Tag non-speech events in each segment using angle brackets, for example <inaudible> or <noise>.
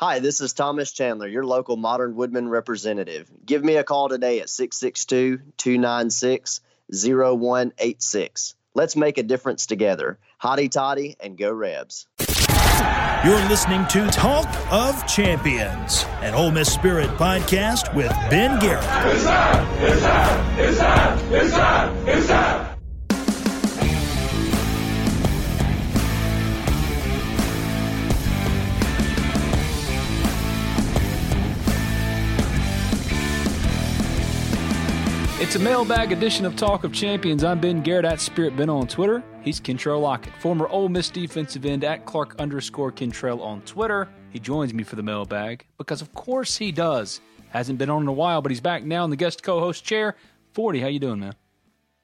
Hi, this is Thomas Chandler, your local Modern Woodmen representative. Give me a call today at 662 296 0186. Let's make a difference together. Hotty toddy and go Rebs. You're listening to Talk of Champions, an Ole Miss Spirit podcast with Ben Garrett. It's time! It's time! It's time! It's time! It's time! It's a mailbag edition of Talk of Champions. I'm Ben Garrett at Spirit Ben on Twitter. He's Kentrell Lockett, former Ole Miss defensive end at Clark underscore Kentrell on Twitter. He joins me for the mailbag because, of course, he does. Hasn't been on in a while, but he's back now in the guest co-host chair. Forty, how you doing, man?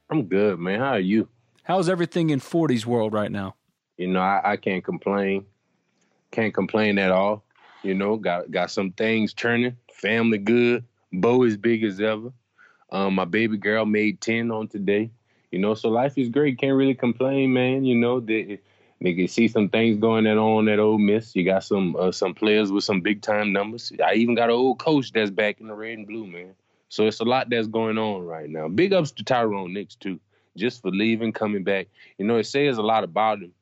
I'm good, man. How are you? How's everything in Forty's world right now? You know, I, I can't complain. Can't complain at all. You know, got got some things turning. Family good. Bo is big as ever. Um, my baby girl made 10 on today. You know, so life is great. Can't really complain, man. You know, they, they can see some things going on at Ole Miss. You got some uh, some players with some big time numbers. I even got an old coach that's back in the red and blue, man. So it's a lot that's going on right now. Big ups to Tyrone Nix too, just for leaving, coming back. You know, it says a lot about him.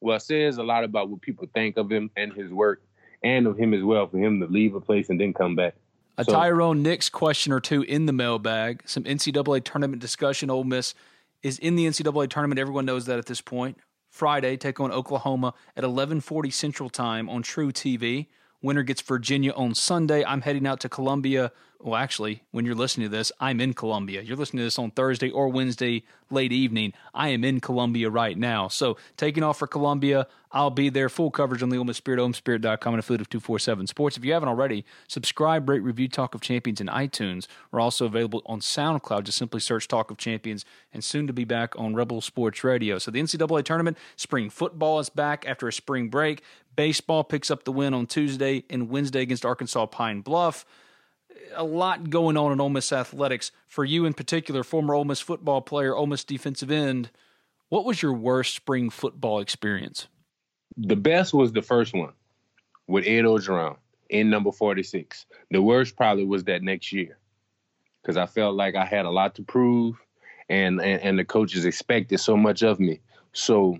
Well, it says a lot about what people think of him and his work, and of him as well for him to leave a place and then come back. A so, Tyrone Nix question or two in the mailbag. Some NCAA tournament discussion. Ole Miss is in the NCAA tournament. Everyone knows that at this point. Friday, take on Oklahoma at 11:40 Central Time on truTV. Winner gets Virginia on Sunday. I'm heading out to Columbia well, actually, when you're listening to this, I'm in Columbia. You're listening to this on Thursday or Wednesday late evening. I am in Columbia right now. So taking off for Columbia, I'll be there. Full coverage on the Ole Miss Spirit, OleMissSpirit.com, and affiliate of 247 Sports. If you haven't already, subscribe, rate, review Talk of Champions in iTunes. We're also available on SoundCloud. Just simply search Talk of Champions, and soon to be back on Rebel Sports Radio. So the NCAA tournament, spring football is back after a spring break. Baseball picks up the win on Tuesday and Wednesday against Arkansas Pine Bluff a lot going on in Ole Miss athletics. For you in particular, former Ole Miss football player, Ole Miss defensive end, what was your worst spring football experience? The best was the first one with Ed Orgeron in number 46. The worst probably was that next year because I felt like I had a lot to prove and, and, and the coaches expected so much of me. So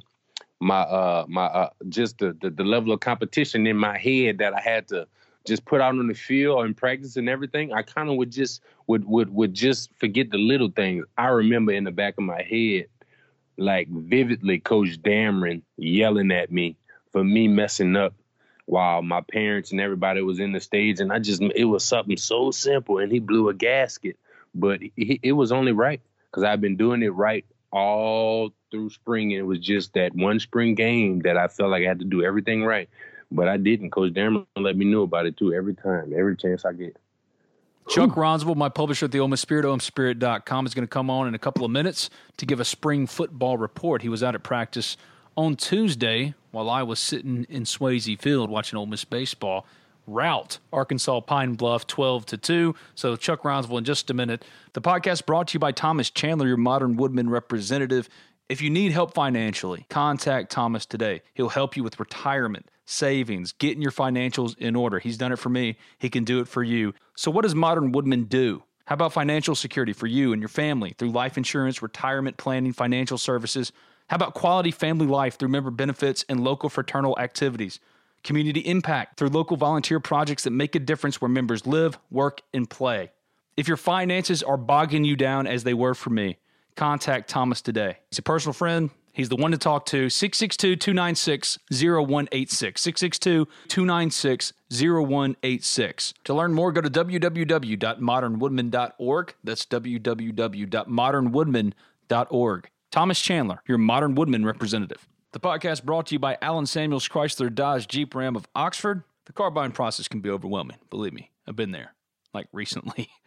my uh my uh just the, the the level of competition in my head that I had to just put out on the field and practice and everything, I kind of would just would would would just forget the little things. I remember in the back of my head, like vividly, Coach Dameron yelling at me for me messing up while my parents and everybody was in the stage, and I just it was something so simple, and he blew a gasket, but he, it was only right because I've been doing it right all through spring, and it was just that one spring game that I felt like I had to do everything right. But I didn't. Coach Dameron let me know about it too every time, every chance I get. Chuck Rounsaville, my publisher at the Ole Miss Spirit, OleMissSpirit.com, is going to come on in a couple of minutes to give a spring football report. He was out at practice on Tuesday while I was sitting in Swayze Field watching Ole Miss baseball. Rout Arkansas Pine Bluff 12 to 2. So Chuck Rounsaville in just a minute. The podcast brought to you by Thomas Chandler, your modern woodmen representative. If you need help financially, contact Thomas today. He'll help you with retirement savings, getting your financials in order. He's done it for me. He can do it for you. So, what does Modern Woodmen do? How about financial security for you and your family through life insurance, retirement planning, financial services? How about quality family life through member benefits and local fraternal activities? community impact through local volunteer projects that make a difference where members live, work, and play. If your finances are bogging you down as they were for me, contact Thomas today. He's a personal friend. He's the one to talk to. 662 296 0186. 662 296 0186. To learn more, go to www.modernwoodmen.org. That's www.modernwoodmen.org. Thomas Chandler, your Modern Woodmen representative. The podcast brought to you by Allen Samuels Chrysler Dodge Jeep Ram of Oxford. The car buying process can be overwhelming. Believe me, I've been there, like recently. <laughs>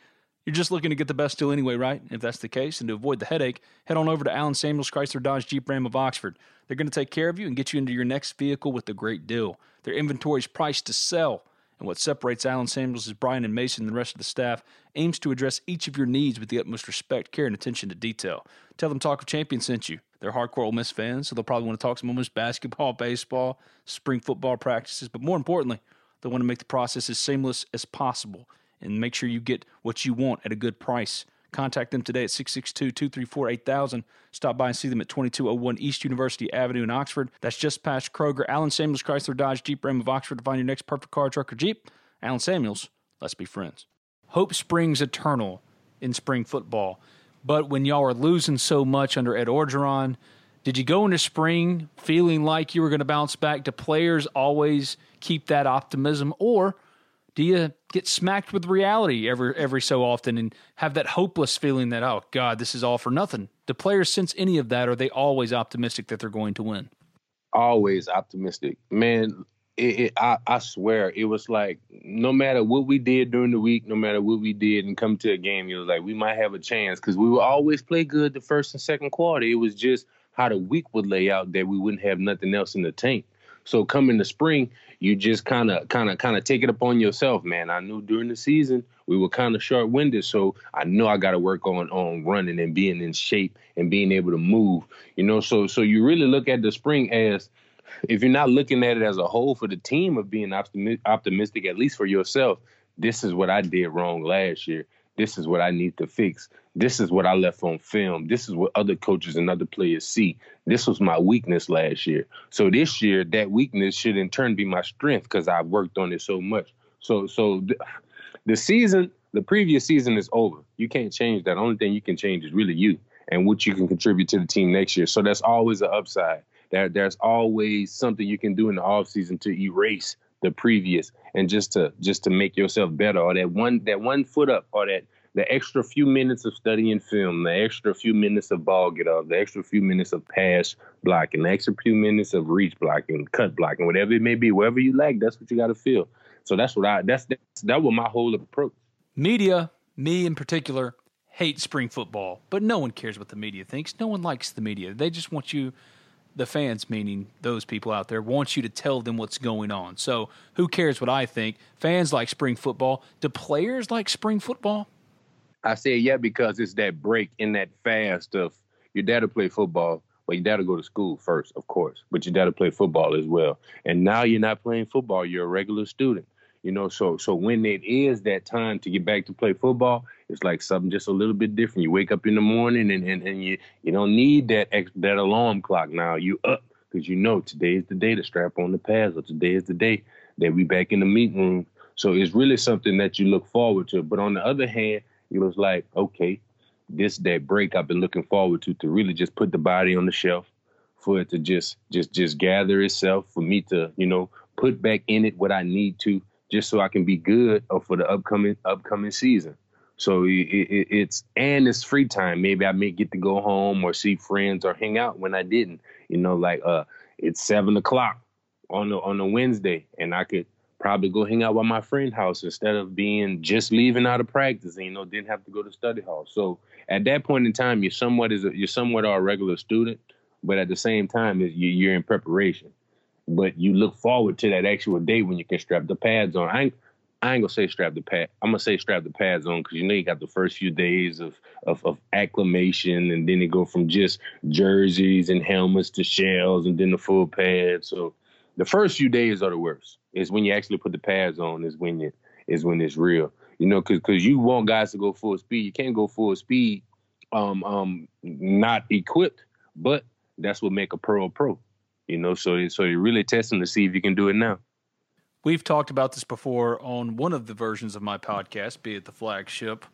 You're just looking to get the best deal anyway, right? If that's the case, and to avoid the headache, head on over to Allen Samuels Chrysler Dodge Jeep Ram of Oxford. They're going to take care of you and get you into your next vehicle with a great deal. Their inventory is priced to sell. And what separates Allen Samuels is Brian and Mason and the rest of the staff aims to address each of your needs with the utmost respect, care, and attention to detail. Tell them Talk of Champions sent you. They're hardcore Ole Miss fans, so they'll probably want to talk some Ole Miss basketball, baseball, spring football practices, but more importantly, they want to make the process as seamless as possible and make sure you get what you want at a good price. Contact them today at 662 234 8000. Stop by and see them at 2201 East University Avenue in Oxford. That's just past Kroger. Allen Samuels Chrysler Dodge Jeep Ram of Oxford to find your next perfect car, truck, or Jeep. Allen Samuels, let's be friends. Hope springs eternal in spring football. But when y'all are losing so much under Ed Orgeron, did you go into spring feeling like you were going to bounce back? Do players always keep that optimism? Or do you get smacked with reality every every so often and have that hopeless feeling that oh god this is all for nothing? Do players sense any of that or are they always optimistic that they're going to win? Always optimistic. Man it, it, I, I swear it was like no matter what we did during the week no matter what we did and come to a game it was like we might have a chance because we would always play good the first and second quarter. It was just how the week would lay out that we wouldn't have nothing else in the tank so coming in the spring, you just kind of, kind of, kind of take it upon yourself, man. I knew during the season we were kind of short winded, so I know I got to work on on running and being in shape and being able to move. You know, so so you really look at the spring as if you're not looking at it as a whole for the team of being optimistic, at least for yourself. This is what I did wrong last year. This is what I need to fix. This is what I left on film. This is what other coaches and other players see. This was my weakness last year. So this year, that weakness should in turn be my strength because I've worked on it so much. So, so the, season, the previous season is over. You can't change that. Only thing you can change is really you and what you can contribute to the team next year. So that's always an upside. There, there's always something you can do in the offseason to erase the previous and just to just to make yourself better or that one that one foot up or that the extra few minutes of studying film, the extra few minutes of ball get up, the extra few minutes of pass blocking, the extra few minutes of reach blocking, cut blocking, whatever it may be, wherever you lack, that's what you got to feel. So that's what I that's, that's that was my whole approach. Media, me in particular, hate spring football, but no one cares what the media thinks. No one likes the media. They just want you the fans, meaning those people out there, want you to tell them what's going on. So who cares what I think? Fans like spring football. Do players like spring football? I say yeah because it's that break in that fast of your dad to play football. Well, your dad to go to school first, of course, but your dad to play football as well. And now you're not playing football; you're a regular student. You know, so so when it is that time to get back to play football, it's like something just a little bit different. You wake up in the morning and and, and you you don't need that ex, that alarm clock now. You up because you know today is the day to strap on the pads, or today is the day that we back in the meeting room. So it's really something that you look forward to. But on the other hand, it was like, okay, this that break I've been looking forward to to really just put the body on the shelf, for it to just just just gather itself, for me to you know put back in it what I need to just so I can be good for the upcoming upcoming season. So it, it, it's and it's free time. Maybe I may get to go home or see friends or hang out when I didn't. You know, like uh, it's seven o'clock on the on a Wednesday, and I could probably go hang out at my friend house instead of being just leaving out of practice and you know didn't have to go to study hall. So at that point in time, you're somewhat as a, you're somewhat a regular student, but at the same time, you're in preparation but you look forward to that actual day when you can strap the pads on. I ain't, I ain't gonna say strap the pad. I'm gonna say strap the pads on because you know you got the first few days of, of, of acclimation, and then you go from just jerseys and helmets to shells, and then the full pads. So the first few days are the worst. Is when you actually put the pads on. Is when you is when it's real. You know, because because you want guys to go full speed. You can't go full speed, um, um, not equipped. But that's what make a pro a pro. You know, so so you're really testing to see if you can do it now. We've talked about this before on one of the versions of my podcast, be it the flagship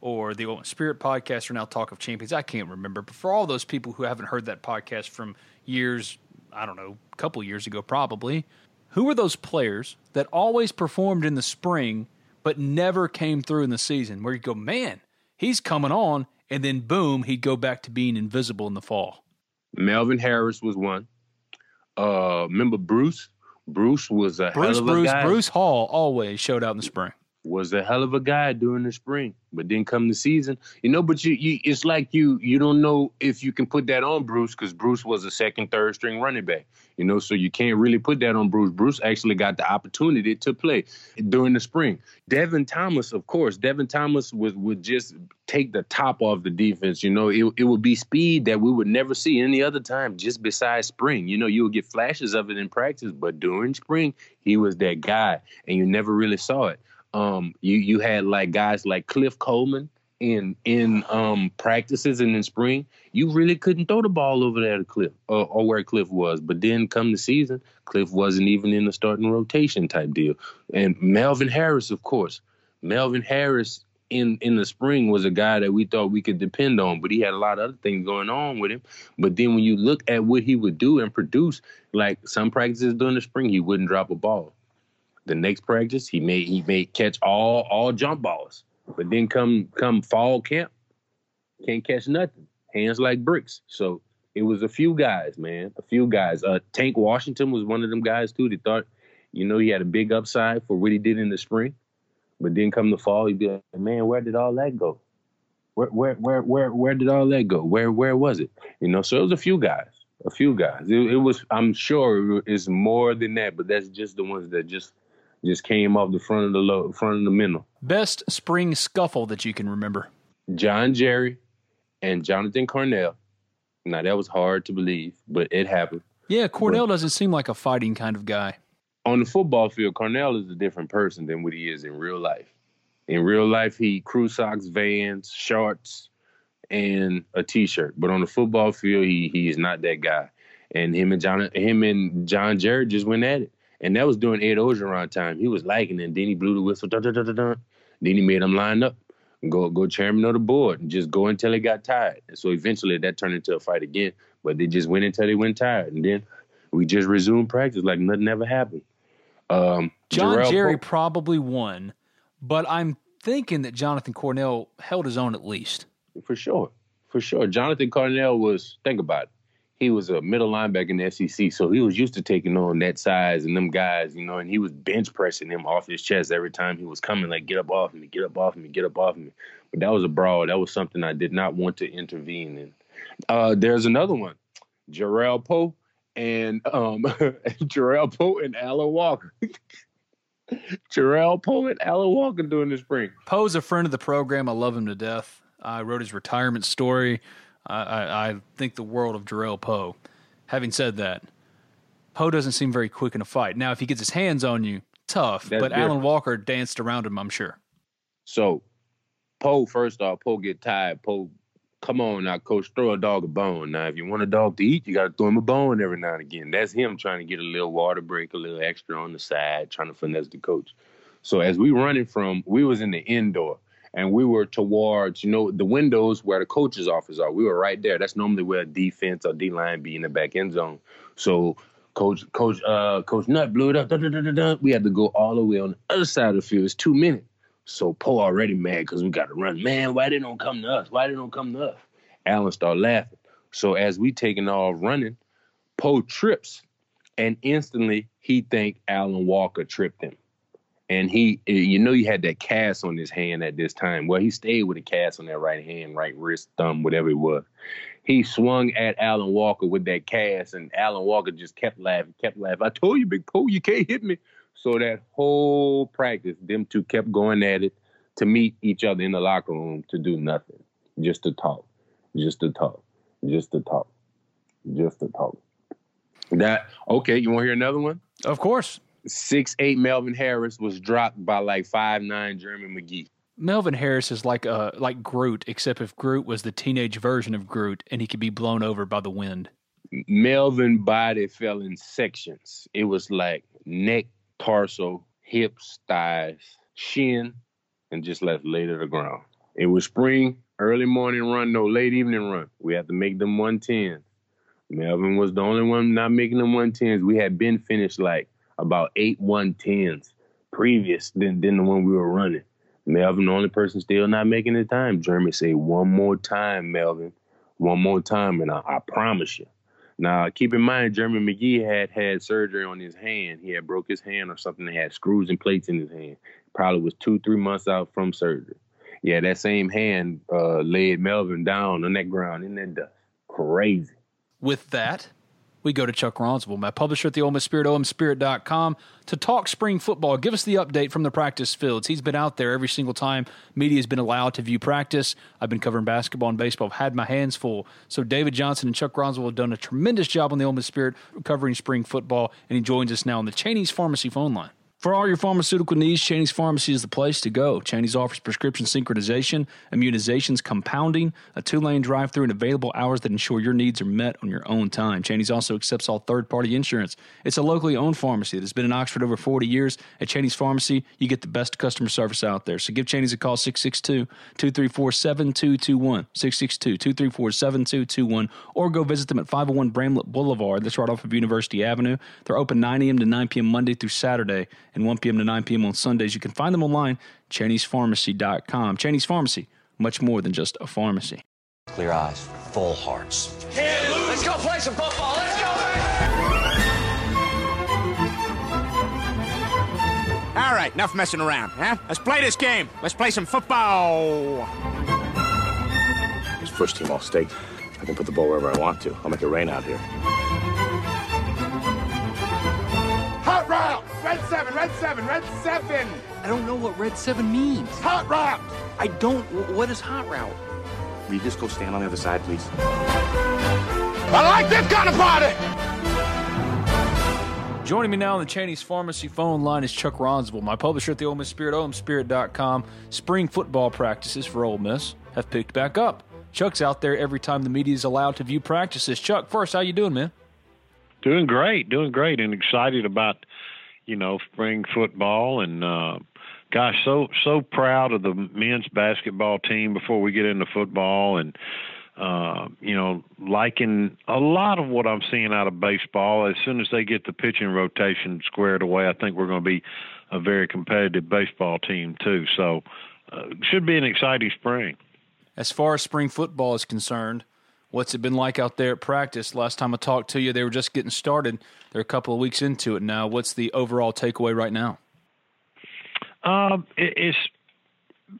or the Old Spirit podcast or now Talk of Champions. I can't remember. But for all those people who haven't heard that podcast from years, I don't know, a couple years ago probably, who were those players that always performed in the spring but never came through in the season where you go, man, he's coming on, and then boom, he'd go back to being invisible in the fall? Melvin Harris was one. Uh, remember Bruce? Bruce was a Bruce, hell of a Bruce, guy. Bruce Hall always showed out in the spring. Was a hell of a guy during the spring, but then come the season, you know. But you, you it's like you, you don't know if you can put that on Bruce because Bruce was a second, third string running back, you know. So you can't really put that on Bruce. Bruce actually got the opportunity to play during the spring. Devin Thomas, of course, Devin Thomas would would just take the top off the defense. You know, it it would be speed that we would never see any other time, just besides spring. You know, you would get flashes of it in practice, but during spring, he was that guy, and you never really saw it. Um, you you had like guys like Cliff Coleman in in um practices and in spring. You really couldn't throw the ball over there to Cliff or, or where Cliff was. But then come the season, Cliff wasn't even in the starting rotation type deal. And Melvin Harris, of course, Melvin Harris in in the spring was a guy that we thought we could depend on, but he had a lot of other things going on with him. But then when you look at what he would do and produce, like some practices during the spring, he wouldn't drop a ball. The next practice, he may he may catch all all jump balls, but then come come fall camp, can't catch nothing. Hands like bricks. So it was a few guys, man, a few guys. Uh, Tank Washington was one of them guys too. They thought, you know, he had a big upside for what he did in the spring, but then come the fall, he'd be like, man, where did all that go? Where where where where where did all that go? Where where was it? You know, so it was a few guys, a few guys. It, it was, I'm sure, it's more than that, but that's just the ones that just just came off the front of the low, front of the middle. Best spring scuffle that you can remember. John Jerry and Jonathan Cornell. Now that was hard to believe, but it happened. Yeah, Cornell doesn't seem like a fighting kind of guy. On the football field, Cornell is a different person than what he is in real life. In real life, he crew socks, vans, shorts, and a t-shirt. But on the football field, he he is not that guy. And him and John him and John Jerry just went at it. And that was during Ed Orgeron time. He was liking it. Then he blew the whistle. Dun, dun, dun, dun. Then he made them line up, go go chairman of the board, and just go until they got tired. And so eventually that turned into a fight again. But they just went until they went tired. And then we just resumed practice like nothing ever happened. Um, John Jarrell Jerry Pope- probably won, but I'm thinking that Jonathan Cornell held his own at least. for sure, for sure. Jonathan Cornell was think about it. He was a middle linebacker in the SEC, so he was used to taking on that size and them guys, you know. And he was bench pressing him off his chest every time he was coming, like get up off me, get up off me, get up off me. But that was a brawl. That was something I did not want to intervene in. Uh, there's another one, Jerrell Powe and um, <laughs> Jerrell Powe and Alan Walker. <laughs> Jerrell Powe and Alan Walker during the spring. Powe's a friend of the program. I love him to death. I wrote his retirement story. I, I, I think the world of Jerrell Powe. Having said that, Powe doesn't seem very quick in a fight. Now, if he gets his hands on you, tough. That's but Alan. Walker danced around him, I'm sure. So, Powe, first off, Powe get tired. Powe, come on now, coach, throw a dog a bone. Now, if you want a dog to eat, you got to throw him a bone every now and again. That's him trying to get a little water break, a little extra on the side, trying to finesse the coach. So, as we running from, we was in the indoor. And we were towards, you know, the windows where the coach's office are. We were right there. That's normally where defense or D line be in the back end zone. So Coach Coach uh Coach Nutt blew it up. We had to go all the way on the other side of the field. It's two minutes. So Powe already mad because we got to run. Man, why they don't come to us? Why they don't come to us? Allen started laughing. So as we taking off running, Powe trips, and instantly he think Alan Walker tripped him. And he, eh, you know, he had that cast on his hand at this time. Well, he stayed with a cast on that right hand, right wrist, thumb, whatever it was. He swung at Alan Walker with that cast, and Alan Walker just kept laughing, kept laughing. I told you, Big Powe, you can't hit me. So that whole practice, them two kept going at it to meet each other in the locker room to do nothing, just to talk, just to talk, just to talk, just to talk. That okay? You want to hear another one? Of course. Six eight Melvin Harris was dropped by like five nine Jeremy McGee. Melvin Harris is like uh like Groot, except if Groot was the teenage version of Groot and he could be blown over by the wind. Melvin body fell in sections. It was like neck, torso, hips, thighs, shin, and just left lay to the ground. It was spring, early morning run, no late evening run. We had to make them 110s. Melvin was the only one not making them 110s. We had been finished like about eight 110s previous than, than the one we were running. Melvin, the only person still not making the time. Jeremy say, one more time, Melvin. One more time, and I, I promise you. Now, keep in mind, Jeremy McGee had had surgery on his hand. He had broke his hand or something. He had screws and plates in his hand. Probably was two, three months out from surgery. Yeah, that same hand uh, laid Melvin down on that ground in that dust. Crazy. With that, we go to Chuck Rounsaville, my publisher at the Ole Miss Spirit, omspirit.com, to talk spring football. Give us the update from the practice fields. He's been out there every single time media's been allowed to view practice. I've been covering basketball and baseball. I've had my hands full. So David Johnson and Chuck Rounsaville have done a tremendous job on the Ole Miss Spirit covering spring football, and he joins us now on the Cheney's Pharmacy phone line. For all your pharmaceutical needs, Cheney's Pharmacy is the place to go. Cheney's offers prescription synchronization, immunizations, compounding, a two lane drive through, and available hours that ensure your needs are met on your own time. Cheney's also accepts all third party insurance. It's a locally owned pharmacy that has been in Oxford over 40 years. At Cheney's Pharmacy, you get the best customer service out there. So give Cheney's a call 662 234 7221, 662 234 7221, or go visit them at 501 Bramlett Boulevard. That's right off of University Avenue. They're open 9 a.m. to 9 p.m. Monday through Saturday and 1 p.m. to 9 p.m. on Sundays. You can find them online, Cheney'sPharmacy.com. Cheney's Pharmacy, much more than just a pharmacy. Clear eyes, full hearts. Let's go play some football. Let's go, All right, enough messing around, huh? Let's play this game. Let's play some football. As first team all state, I can put the ball wherever I want to. I'll make it rain out here. Hot route! Red 7, red 7, red 7! I don't know what red 7 means. Hot route! I don't. What is hot route? Will you just go stand on the other side, please? I like this kind of party! Joining me now on the Cheney's Pharmacy phone line is Chuck Rounsaville, my publisher at the Ole Miss Spirit, omspirit.com. Spring football practices for Ole Miss have picked back up. Chuck's out there every time the media is allowed to view practices. Chuck, first, how you doing, man? Doing great, doing great, and excited about you know spring football and uh, gosh, so so proud of the men's basketball team before we get into football and. Uh, you know, liking a lot of what I'm seeing out of baseball. As soon as they get the pitching rotation squared away, I think we're going to be a very competitive baseball team too. So, uh, should be an exciting spring. As far as spring football is concerned, what's it been like out there at practice? Last time I talked to you, they were just getting started. They're a couple of weeks into it now. What's the overall takeaway right now? Um, it, it's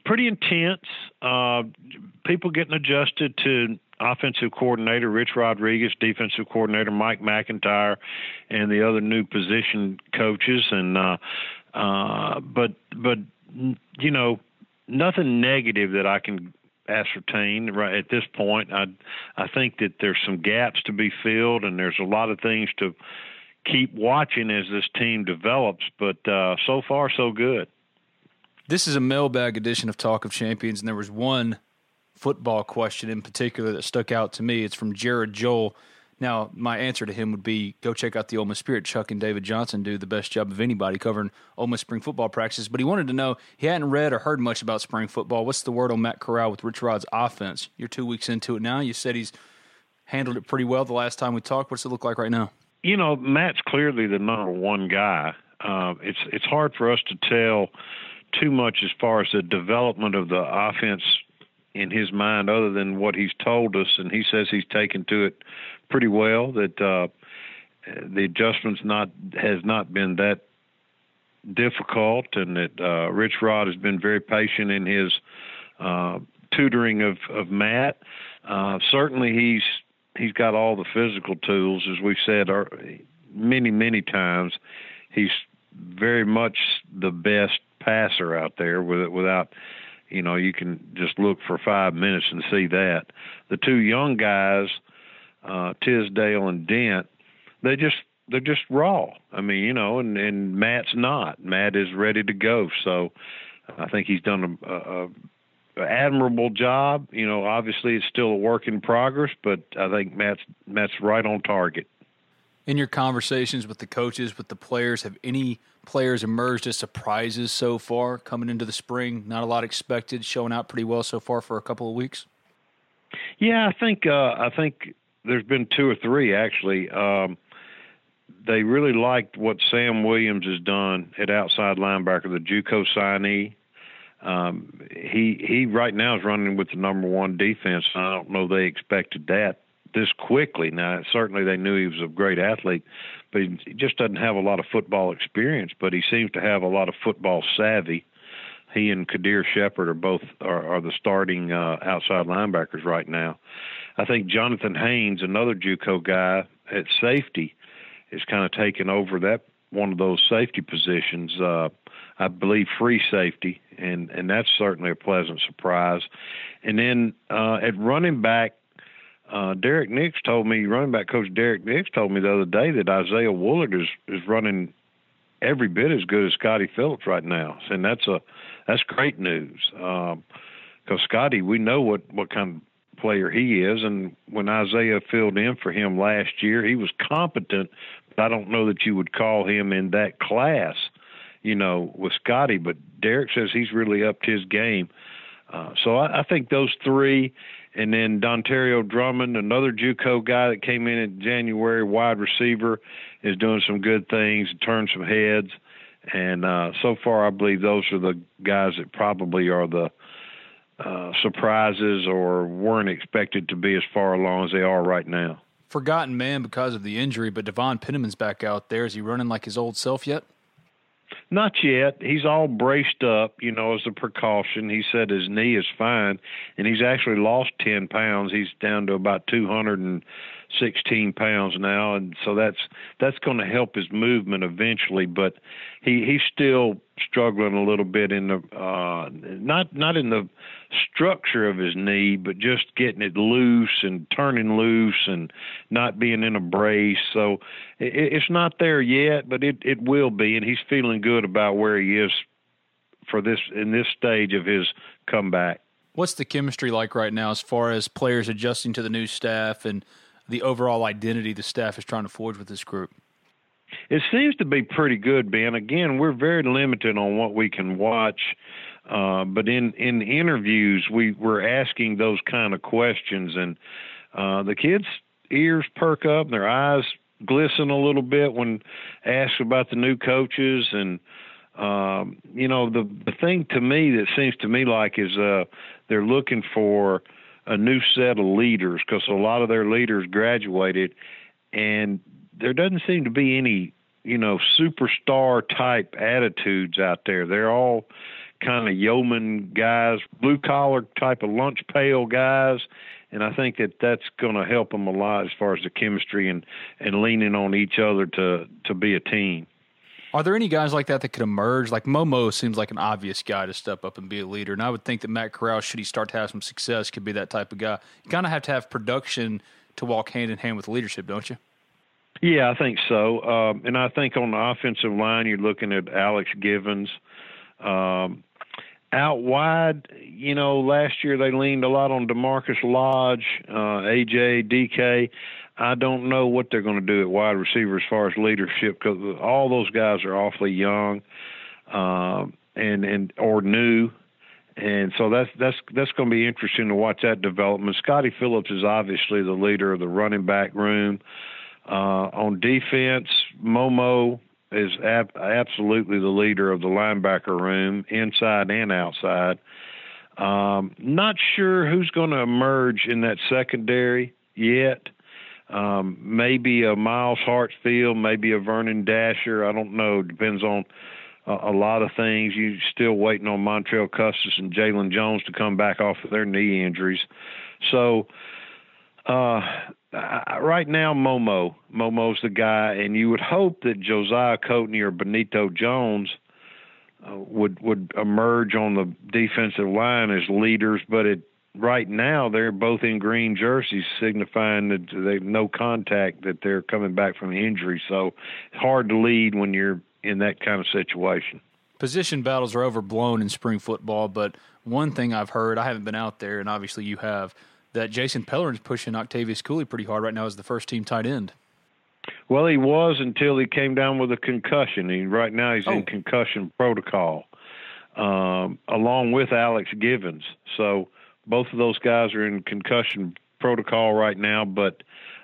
pretty intense. Uh, people getting adjusted to offensive coordinator Rich Rodriguez, defensive coordinator Mike MacIntyre, and the other new position coaches. And uh, uh, but but you know nothing negative that I can ascertain right at this point. I I think that there's some gaps to be filled, and there's a lot of things to keep watching as this team develops. But uh, so far, so good. This is a mailbag edition of Talk of Champions, and there was one football question in particular that stuck out to me. It's from Jared Joel. Now, my answer to him would be go check out the Ole Miss Spirit. Chuck and David Johnson do the best job of anybody covering Ole Miss spring football practices. But he wanted to know he hadn't read or heard much about spring football. What's the word on Matt Corral with Rich Rod's offense? You're two weeks into it now. You said he's handled it pretty well the last time we talked. What's it look like right now? You know, Matt's clearly the number one guy. Uh, it's it's hard for us to tell too much as far as the development of the offense in his mind, other than what he's told us, and he says he's taken to it pretty well. That uh, the adjustments not has not been that difficult, and that uh, Rich Rod has been very patient in his uh, tutoring of of Matt. Uh, certainly, he's he's got all the physical tools, as we've said are, many many times. He's very much the best passer out there with without you know you can just look for five minutes and see that. The two young guys uh tisdale and dent they just they're just raw. I mean you know and and matt's not. Matt is ready to go. So i think he's done a, a, a admirable job. You know obviously it's still a work in progress but i think matt's matt's right on target. In your conversations with the coaches, with the players, have any players emerged as surprises so far coming into the spring? Not a lot expected, showing out pretty well so far for a couple of weeks. Yeah, I think uh, I think there's been two or three actually. Um, they really liked what Sam Williams has done at outside linebacker, the JUCO signee. Um, he he right now is running with the number one defense. I don't know they expected that this quickly. Now certainly they knew he was a great athlete, but he just doesn't have a lot of football experience. But he seems to have a lot of football savvy. He and Kadir Shepard are both are, are the starting uh, outside linebackers right now. I think Jonathan Haynes, another JUCO guy at safety, is kind of taken over that one of those safety positions. Uh, I believe free safety, and and that's certainly a pleasant surprise. And then uh, at running back, uh, Derrick Nix told me, running back coach Derrick Nix told me the other day that Isaiah Woullard is is running every bit as good as Scotty Phillips right now, and that's a that's great news. Because um, Scotty, we know what what kind of player he is. And when Isaiah filled in for him last year, he was competent, but I don't know that you would call him in that class, you know, with Scotty. But Derrick says he's really upped his game. Uh, so I, I think those three, and then Dontario Drummond, another JUCO guy that came in in January, wide receiver, is doing some good things, turned some heads. And uh, so far, I believe those are the guys that probably are the uh, surprises or weren't expected to be as far along as they are right now. Forgotten man because of the injury, but Devon Penniman's back out there. Is he running like his old self yet? Not yet. He's all braced up, you know, as a precaution. He said his knee is fine, and he's actually lost 10 pounds. He's down to about 216 pounds now, and so that's that's going to help his movement eventually. But he he's still struggling a little bit in the uh, not not in the structure of his knee, but just getting it loose and turning loose and not being in a brace. So it, it's not there yet, but it it will be, and he's feeling good about where he is for this in this stage of his comeback. What's the chemistry like right now as far as players adjusting to the new staff and the overall identity the staff is trying to forge with this group? It seems to be pretty good, Ben. Again, we're very limited on what we can watch, uh, but in in interviews, we we're asking those kind of questions, and uh, the kids' ears perk up, and their eyes glisten a little bit when asked about the new coaches, and um, you know the the thing to me that seems to me like is uh, they're looking for a new set of leaders because a lot of their leaders graduated, and there doesn't seem to be any, you know, superstar type attitudes out there. They're all kind of yeoman guys, blue collar type of lunch pail guys, and I think that that's going to help them a lot as far as the chemistry and and leaning on each other to to be a team. Are there any guys like that that could emerge? Like Momo seems like an obvious guy to step up and be a leader, and I would think that Matt Corral, should he start to have some success, could be that type of guy. You kind of have to have production to walk hand in hand with leadership, don't you? Yeah, I think so. Um, and I think on the offensive line, you're looking at Alex Givens. Um, out wide, you know, last year they leaned a lot on DaMarkus Lodge, uh, AJ, DK. I don't know what they're going to do at wide receiver as far as leadership because all those guys are awfully young, um, and and or new, and so that's that's that's going to be interesting to watch that development. Scotty Phillips is obviously the leader of the running back room. Uh, on defense, Momo is ab- absolutely the leader of the linebacker room, inside and outside. Um, not sure who's going to emerge in that secondary yet. Um, maybe a Myles Hartsfield, maybe a Vernon Dasher. I don't know. Depends on a, a lot of things. You're still waiting on Montrell Custis and Jalen Jones to come back off of their knee injuries. So uh, right now, Momo, Momo's the guy, and you would hope that Josiah Coatney or Benito Jones. Uh, would would emerge on the defensive line as leaders, but it right now they're both in green jerseys, signifying that they have no contact, that they're coming back from injury. So it's hard to lead when you're in that kind of situation. Position battles are overblown in spring football, but one thing I've heard, I haven't been out there, and obviously you have, that Jason Pellerin's pushing Octavius Cooley pretty hard right now as the first team tight end. Well, he was until he came down with a concussion. He, right now, he's Oh. in concussion protocol, um, along with Alex Givens. So both of those guys are in concussion protocol right now. But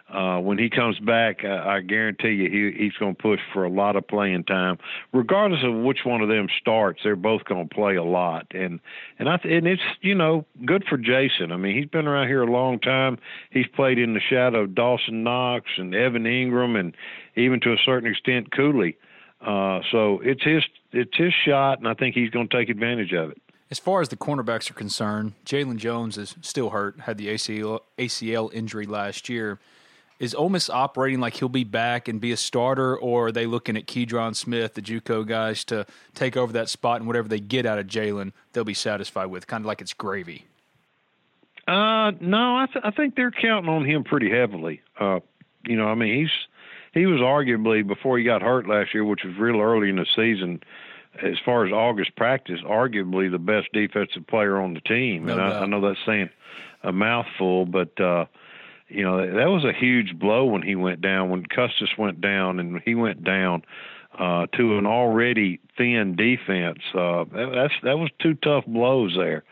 uh, when he comes back, I, I guarantee you he, he's going to push for a lot of playing time, regardless of which one of them starts. They're both going to play a lot, and and I th- and it's you know good for Jason. I mean, he's been around here a long time. He's played in the shadow of Dawson Knox and Evan Engram, and even to a certain extent Cooley. Uh, so it's his it's his shot, and I think he's going to take advantage of it. As far as the cornerbacks are concerned, Jalen Jones is still hurt, had the ACL, ACL injury last year. Is Ole Miss operating like he'll be back and be a starter, or are they looking at Keydron Smith, the JUCO guys, to take over that spot and whatever they get out of Jalen, they'll be satisfied with, kind of like it's gravy? Uh, no, I, th- I think they're counting on him pretty heavily. Uh, you know, I mean, he's he was arguably before he got hurt last year, which was real early in the season. As far as August practice, arguably the best defensive player on the team, No and I. I know that's saying a mouthful, but uh, you know that was a huge blow when he went down. When Custis went down, and he went down uh, to an already thin defense. Uh, that, that's that was two tough blows there.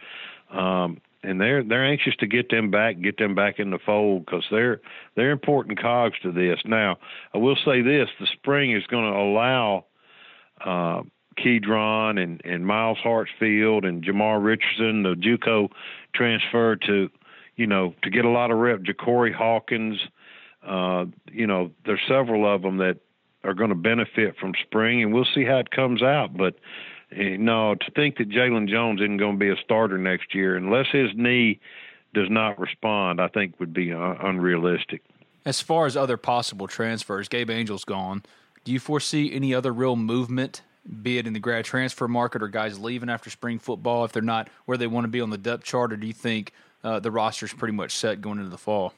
Um, and they're they're anxious to get them back, get them back in the fold because they're they're important cogs to this. Now, I will say this: the spring is going to allow uh, Keydron and and Myles Hartsfield and Jamar Richardson, the JUCO transfer, to you know to get a lot of rep. Ja'Cory Hawkins, uh, you know, there's several of them that are going to benefit from spring, and we'll see how it comes out. But eh, no, to think that Jalen Jones isn't going to be a starter next year, unless his knee does not respond, I think would be uh, unrealistic. As far as other possible transfers, Gabe Angel's gone. Do you foresee any other real movement, be it in the grad transfer market or guys leaving after spring football if they're not where they want to be on the depth chart, or do you think uh, the roster's pretty much set going into the fall?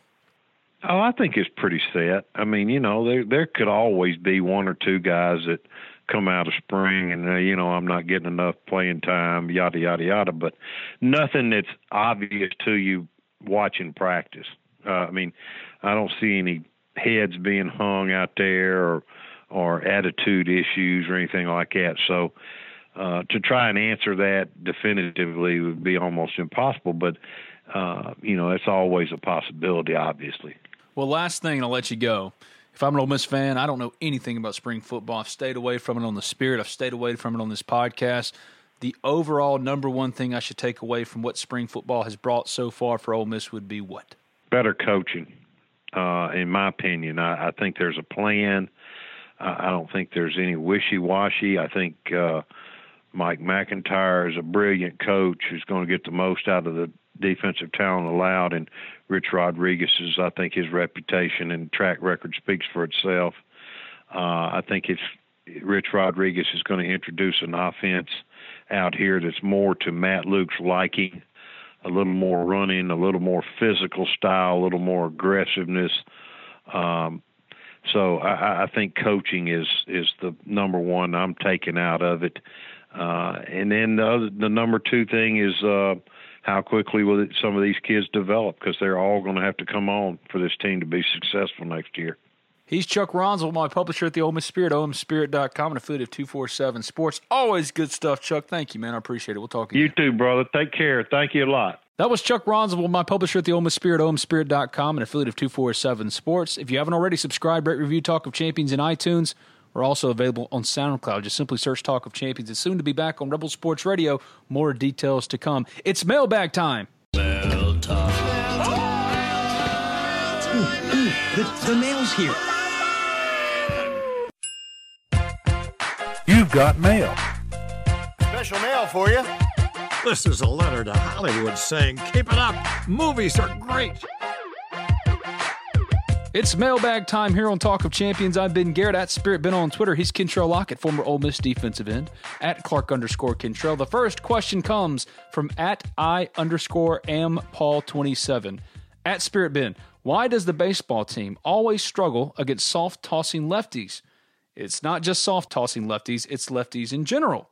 Oh, I think it's pretty set. I mean, you know, there there could always be one or two guys that come out of spring and uh, you know I'm not getting enough playing time, yada yada yada. But nothing that's obvious to you watching practice. Uh, I mean, I don't see any heads being hung out there or or attitude issues or anything like that. So uh, to try and answer that definitively would be almost impossible. But uh, you know, it's always a possibility, obviously. Well, last thing, I'll let you go. If I'm an Ole Miss fan, I don't know anything about spring football. I've stayed away from it on the Spirit. I've stayed away from it on this podcast. The overall number one thing I should take away from what spring football has brought so far for Ole Miss would be what? Better coaching, uh, in my opinion. I, I think there's a plan. I I don't think there's any wishy-washy. I think uh, Mike MacIntyre is a brilliant coach who's going to get the most out of the defensive talent allowed, and Rich Rodriguez's, I think, his reputation and track record speaks for itself. Uh, I think Rich Rodriguez is going to introduce an offense out here that's more to Matt Luke's liking, a little more running, a little more physical style, a little more aggressiveness. Um, so I, I think coaching is is the number one I'm taking out of it. Uh, and then the, other, the number two thing is uh, how quickly will some of these kids develop because they're all going to have to come on for this team to be successful next year. He's Chuck Rounsaville, my publisher at the Ole Miss Spirit, omspirit.com, and affiliate of 247 Sports. Always good stuff, Chuck. Thank you, man. I appreciate it. We'll talk again. You too, brother. Take care. Thank you a lot. That was Chuck Rounsaville, my publisher at the Ole Miss Spirit, omspirit.com, and affiliate of 247 Sports. If you haven't already, subscribe, rate, review Talk of Champions in iTunes. We're also available on SoundCloud. Just simply search Talk of Champions. It's soon to be back on Rebel Sports Radio. More details to come. It's mailbag time. Mail time. Ooh, ooh, the, the mail's here. You've got mail. Special mail for you. This is a letter to Hollywood saying, Keep it up. Movies are great. It's mailbag time here on Talk of Champions. I'm Ben Garrett at Spirit Ben on Twitter. He's Kentrell Lockett, former Ole Miss defensive end, at Clark underscore Kentrell. The first question comes from at I underscore am Paul 27. At Spirit Ben, why does the baseball team always struggle against soft tossing lefties? It's not just soft tossing lefties, it's lefties in general.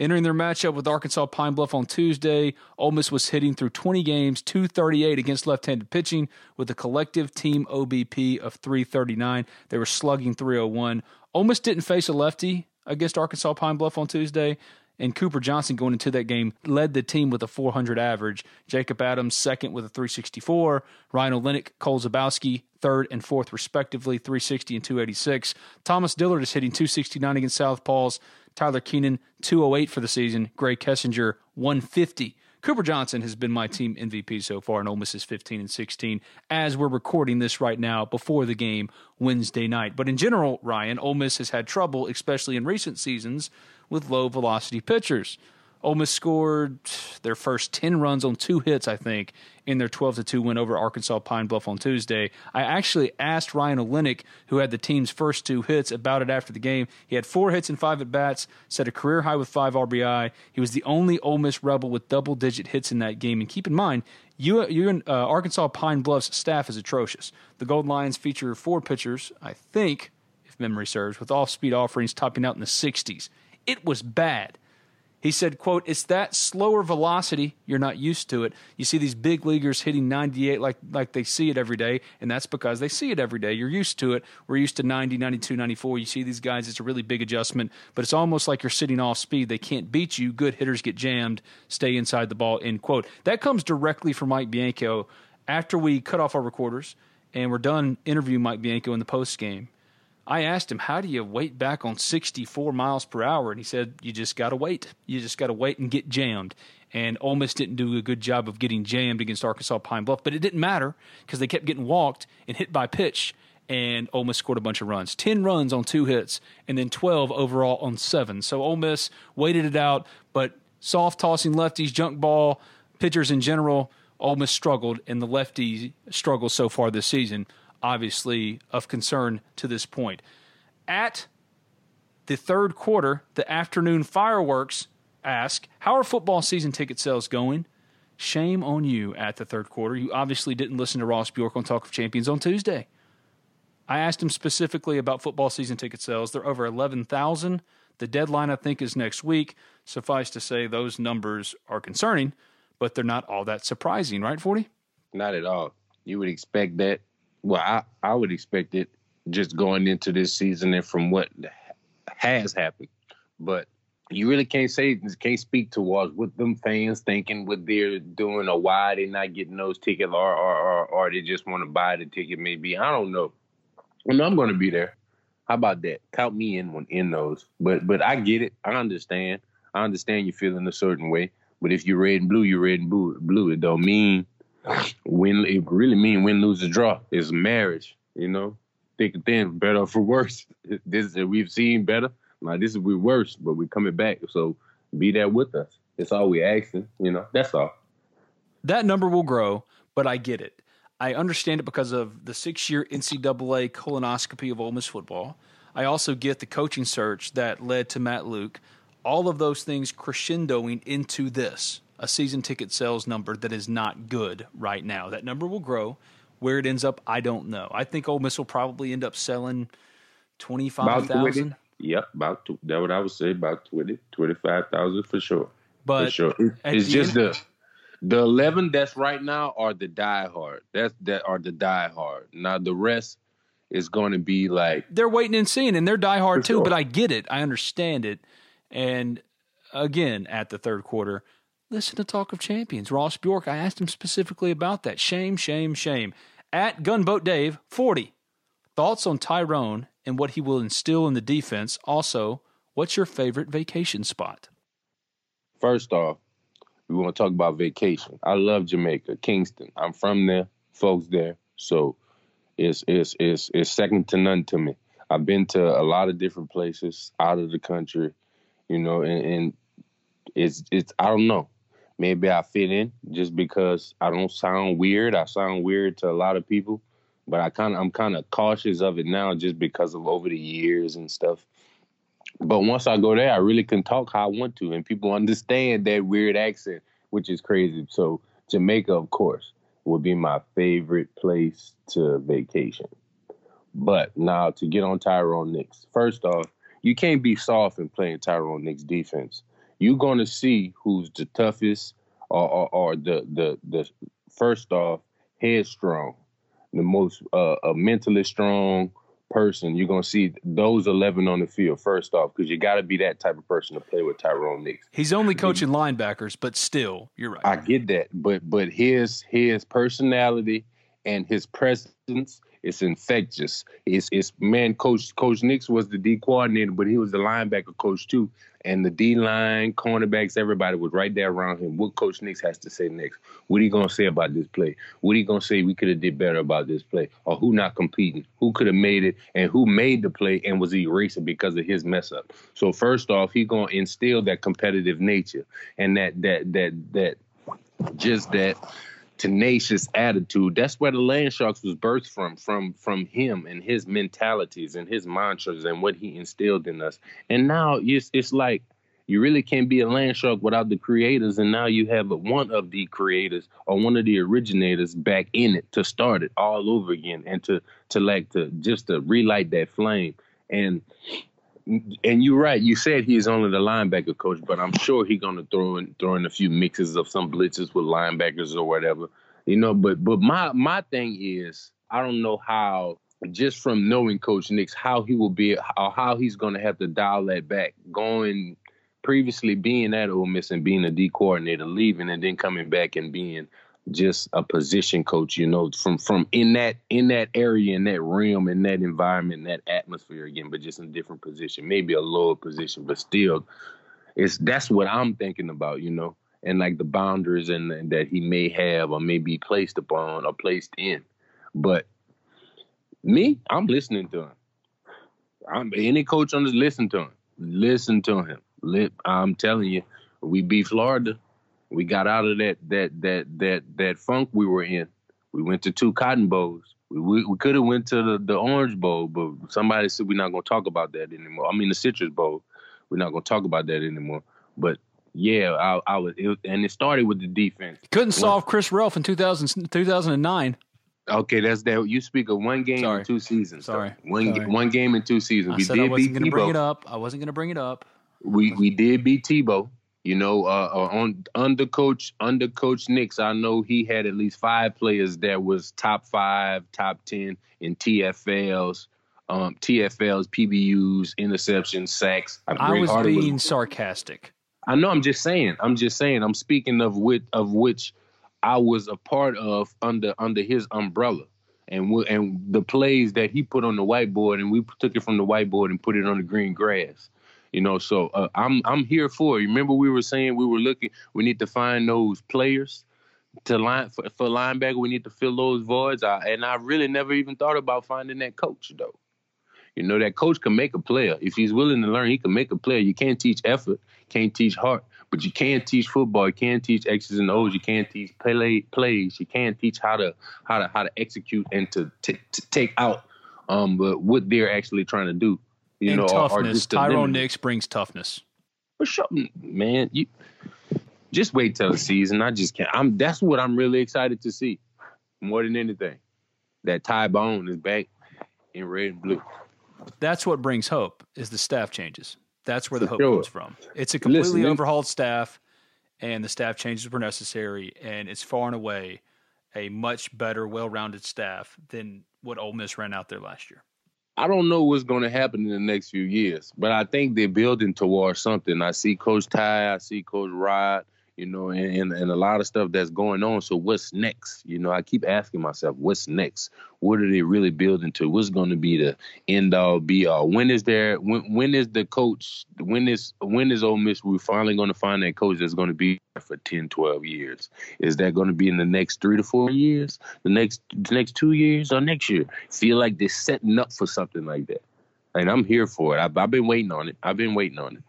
Entering their matchup with Arkansas Pine Bluff on Tuesday, Ole Miss was hitting through 20 games, 238 against left-handed pitching, with a collective team OBP of 339. They were slugging 301. Ole Miss didn't face a lefty against Arkansas Pine Bluff on Tuesday, and Cooper Johnson going into that game led the team with a 400 average. Jacob Adams second with a 364. Ryan Olenek, Cole Zabowski third and fourth respectively, 360 and 286. Thomas Dillard is hitting 269 against Southpaws. Tyler Keenan 208 for the season. Grae Kessinger 150. Cooper Johnson has been my team MVP so far, and Ole Miss is 15 and 16 as we're recording this right now before the game Wednesday night. But in general, Ryan, Ole Miss has had trouble, especially in recent seasons, with low velocity pitchers. Ole Miss scored their first 10 runs on two hits, I think, in their 12 to 2 win over Arkansas Pine Bluff on Tuesday. I actually asked Ryan Olenek, who had the team's first two hits, about it after the game. He had four hits and five at bats, set a career high with five RBI. He was the only Ole Miss Rebel with double digit hits in that game. And keep in mind, you, you uh, Arkansas Pine Bluff's staff is atrocious. The Gold Lions feature four pitchers, I think, if memory serves, with off speed offerings topping out in the 60s. It was bad. He said, quote, it's that slower velocity. You're not used to it. You see these big leaguers hitting 98 like, like they see it every day, and that's because they see it every day. You're used to it. We're used to 90, 92, 94. You see these guys, it's a really big adjustment, but it's almost like you're sitting off speed. They can't beat you. Good hitters get jammed. Stay inside the ball, end quote. That comes directly from Mike Bianco after we cut off our recorders and we're done interviewing Mike Bianco in the post game. I asked him, How do you wait back on 64 miles per hour? And he said, You just got to wait. You just got to wait and get jammed. And Ole Miss didn't do a good job of getting jammed against Arkansas Pine Bluff, but it didn't matter because they kept getting walked and hit by pitch. And Ole Miss scored a bunch of runs 10 runs on two hits, and then 12 overall on seven. So Ole Miss waited it out, but soft tossing lefties, junk ball, pitchers in general, Ole Miss struggled, and the lefty struggles so far this season obviously of concern to this point. At the third quarter, the afternoon fireworks ask, How are football season ticket sales going? Shame on you at the third quarter. You obviously didn't listen to Ross Bjork on Talk of Champions on Tuesday. I asked him specifically about football season ticket sales. They're over 11,000. The deadline, I think, is next week. Suffice to say, those numbers are concerning, but they're not all that surprising, right, 40? Not at all. You would expect that well, I, I would expect it just going into this season and from what has happened. But you really can't say can't speak towards what them fans thinking, what they're doing, or why they're not getting those tickets, or or or, or they just want to buy the ticket. Maybe I don't know. And I'm going to be there. How about that? Count me in when in those. But but I get it. I understand. I understand you feeling a certain way. But if you're red and blue, you're red and blue. Blue. It don't mean win it really mean win, lose, or draw. It's marriage, you know. Thick and thin, better for worse. <laughs> This we've seen better. Now this is we worse, but we coming back. So be there with us. That's all we asking, you know. That's all. That number will grow, but I get it. I understand it because of the six-year NCAA colonoscopy of Ole Miss football. I also get the coaching search that led to Matt Luke. All of those things crescendoing into this a season ticket sales number that is not good right now. That number will grow. Where it ends up, I don't know. I think Ole Miss will probably end up selling twenty five thousand. Yep, about two, that what I would say about 20, 25,000 for sure. But for sure, it's just end, the the eleven that's right now are the die hard. That's that are the die hard. Now the rest is going to be like they're waiting and seeing, and they're die hard too. Sure. But I get it, I understand it, and again at the third quarter, listen to Talk of Champions. Ross Bjork, I asked him specifically about that. Shame, shame, shame. At Gunboat Dave, 40. Thoughts on Tyrone and what he will instill in the defense. Also, what's your favorite vacation spot? First off, we want to talk about vacation. I love Jamaica, Kingston. I'm from there, folks there. So it's it's it's it's second to none to me. I've been to a lot of different places out of the country, you know, and, and it's it's I don't know maybe I fit in just because I don't sound weird. I sound weird to a lot of people, but I kind of I'm kind of cautious of it now just because of over the years and stuff. But once I go there, I really can talk how I want to, and people <laughs> understand that weird accent, which is crazy. So Jamaica, of course, would be my favorite place to vacation. But now to get on Tyrone Nix, first off, you can't be soft in playing Tyrone Nix defense you're going to see who's the toughest or, or, or the the the first off headstrong, the most uh, mentally strong person. You're going to see those 11 on the field first off because you got to be that type of person to play with Tyrone Nix. He's only coaching linebackers, but still, you're right. I get that, but but his his personality and his presence it's infectious. It's it's man, Coach Coach Nix was the D coordinator, but he was the linebacker coach too. And the D line, cornerbacks, everybody was right there around him. What Coach Nix has to say next? What he gonna say about this play? What he gonna say we could have did better about this play? Or who not competing? Who could have made it? And who made the play and was erasing because of his mess up? So first off, he gonna instill that competitive nature and that that that that just that tenacious attitude. That's where the Land Sharks was birthed from, from from him and his mentalities and his mantras and what he instilled in us. And now it's it's like you really can't be a land shark without the creators. And now you have one of the creators or one of the originators back in it to start it all over again and to to like to just to relight that flame. And and you're right. You said he's only the linebacker coach, but I'm sure he's gonna throw in throw in a few mixes of some blitzes with linebackers or whatever. You know, but but my my thing is I don't know how just from knowing Coach Nix how he will be how, how he's gonna have to dial that back going previously being at Ole Miss and being a D coordinator, leaving and then coming back and being just a position coach, you know, from from in that in that area, in that realm, in that environment, in that atmosphere again, but just in a different position, maybe a lower position, but still, it's that's what I'm thinking about, you know, and like the boundaries and, that he may have or may be placed upon or placed in. But me, I'm listening to him. I'm any coach on this, listen to him. Listen to him. I'm telling you, we beat Florida we got out of that that that that that funk we were in. We went to two Cotton Bowls. We we, we could have went to the, the Orange Bowl, but somebody said we're not going to talk about that anymore. I mean the Citrus Bowl. We're not going to talk about that anymore. But yeah, I, I was, it, and it started with the defense. Couldn't solve Chris Relf in 2000, 2009. Okay, that's that. You speak of one game Sorry. in two seasons. Sorry. One Sorry. one game in two seasons. I we did I wasn't beat going to bring Tebow. it up. I wasn't going to bring it up. We we did beat Tebow. You know, uh, uh, on under coach under coach Nix, I know he had at least five players that was top five, top ten in TFLs, um, TFLs, PBUs, interceptions, sacks. I was Hardy being sarcastic. I know. I'm just saying. I'm just saying. I'm speaking of which of which I was a part of under under his umbrella, and w- and the plays that he put on the whiteboard, and we took it from the whiteboard and put it on the green grass. You know, so uh, I'm I'm here for it. Remember, we were saying we were looking. We need to find those players to line for, for linebacker. We need to fill those voids. I, and I really never even thought about finding that coach though. You know, that coach can make a player if he's willing to learn. He can make a player. You can't teach effort, can't teach heart, but you can teach football. You can teach X's and O's. You can't teach play plays. You can't teach how to how to how to execute and to, t- to take out um but what they're actually trying to do. You and know, toughness. Tyrone. Nix brings toughness. For sure, man. You just wait till the season. I just can't. I'm. That's what I'm really excited to see, more than anything. That Ty Bone is back in red and blue. That's what brings hope is the staff changes. That's where the hope sure. comes from. It's a completely Listen, overhauled staff, and the staff changes were necessary, and it's far and away a much better, well-rounded staff than what Ole Miss ran out there last year. I don't know what's going to happen in the next few years, but I think they're building towards something. I see Coach Ty, I see Coach Rod, you know, and, and, and a lot of stuff that's going on. So what's next? You know, I keep asking myself, what's next? What are they really building to? What's going to be the end all be all? When is there? When when is the coach? When is when is Ole Miss? We're finally going to find that coach that's going to be for 10, 12 years. Is that going to be in the next three to four years? The next the next two years or next year? Feel like they're setting up for something like that. And I'm here for it. I've, I've been waiting on it. I've been waiting on it.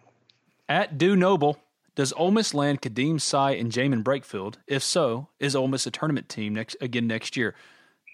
At Due Noble, does Ole Miss land Khadim Sy and Jaemyn Brakefield? If so, is Ole Miss a tournament team next again next year?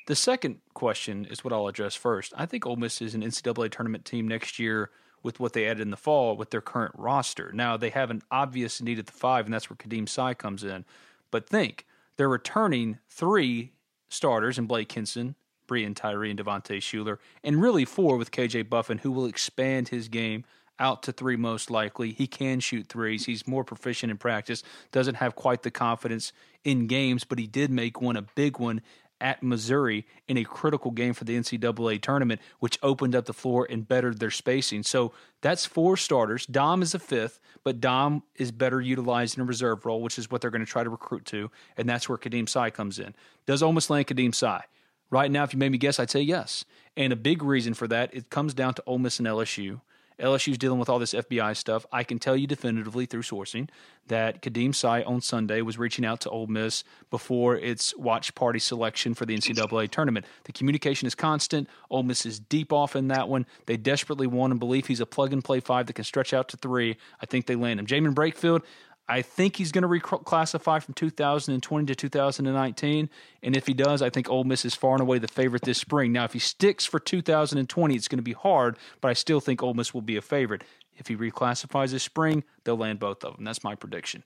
The second question is what I'll address first. I think Ole Miss is an NCAA tournament team next year with what they added in the fall with their current roster. Now they have an obvious need at the five, and that's where Khadim Sy comes in. But think they're returning three starters in Blake Hinson, Breein Tyree, and Devontae Shuler, and really four with KJ Buffen, who will expand his game out to three most likely. He can shoot threes. He's more proficient in practice. Doesn't have quite the confidence in games, but he did make one a big one at Missouri in a critical game for the NCAA tournament, which opened up the floor and bettered their spacing. So that's four starters. Dom is a fifth, but Dom is better utilized in a reserve role, which is what they're going to try to recruit to, and that's where Khadim Sy comes in. Does Miss land Khadim Sy? Right now, if you made me guess, I'd say yes. And a big reason for that, it comes down to Ole Miss and LSU. LSU's dealing with all this FBI stuff. I can tell you definitively through sourcing that Khadim Sy on Sunday was reaching out to Ole Miss before its watch party selection for the NCAA tournament. The communication is constant. Ole Miss is deep off in that one. They desperately want and believe he's a plug and play five that can stretch out to three. I think they land him. Jaemyn Brakefield, I think he's going to reclassify from 2020 to 2019. And if he does, I think Ole Miss is far and away the favorite this spring. Now, if he sticks for 2020, it's going to be hard, but I still think Ole Miss will be a favorite. If he reclassifies this spring, they'll land both of them. That's my prediction.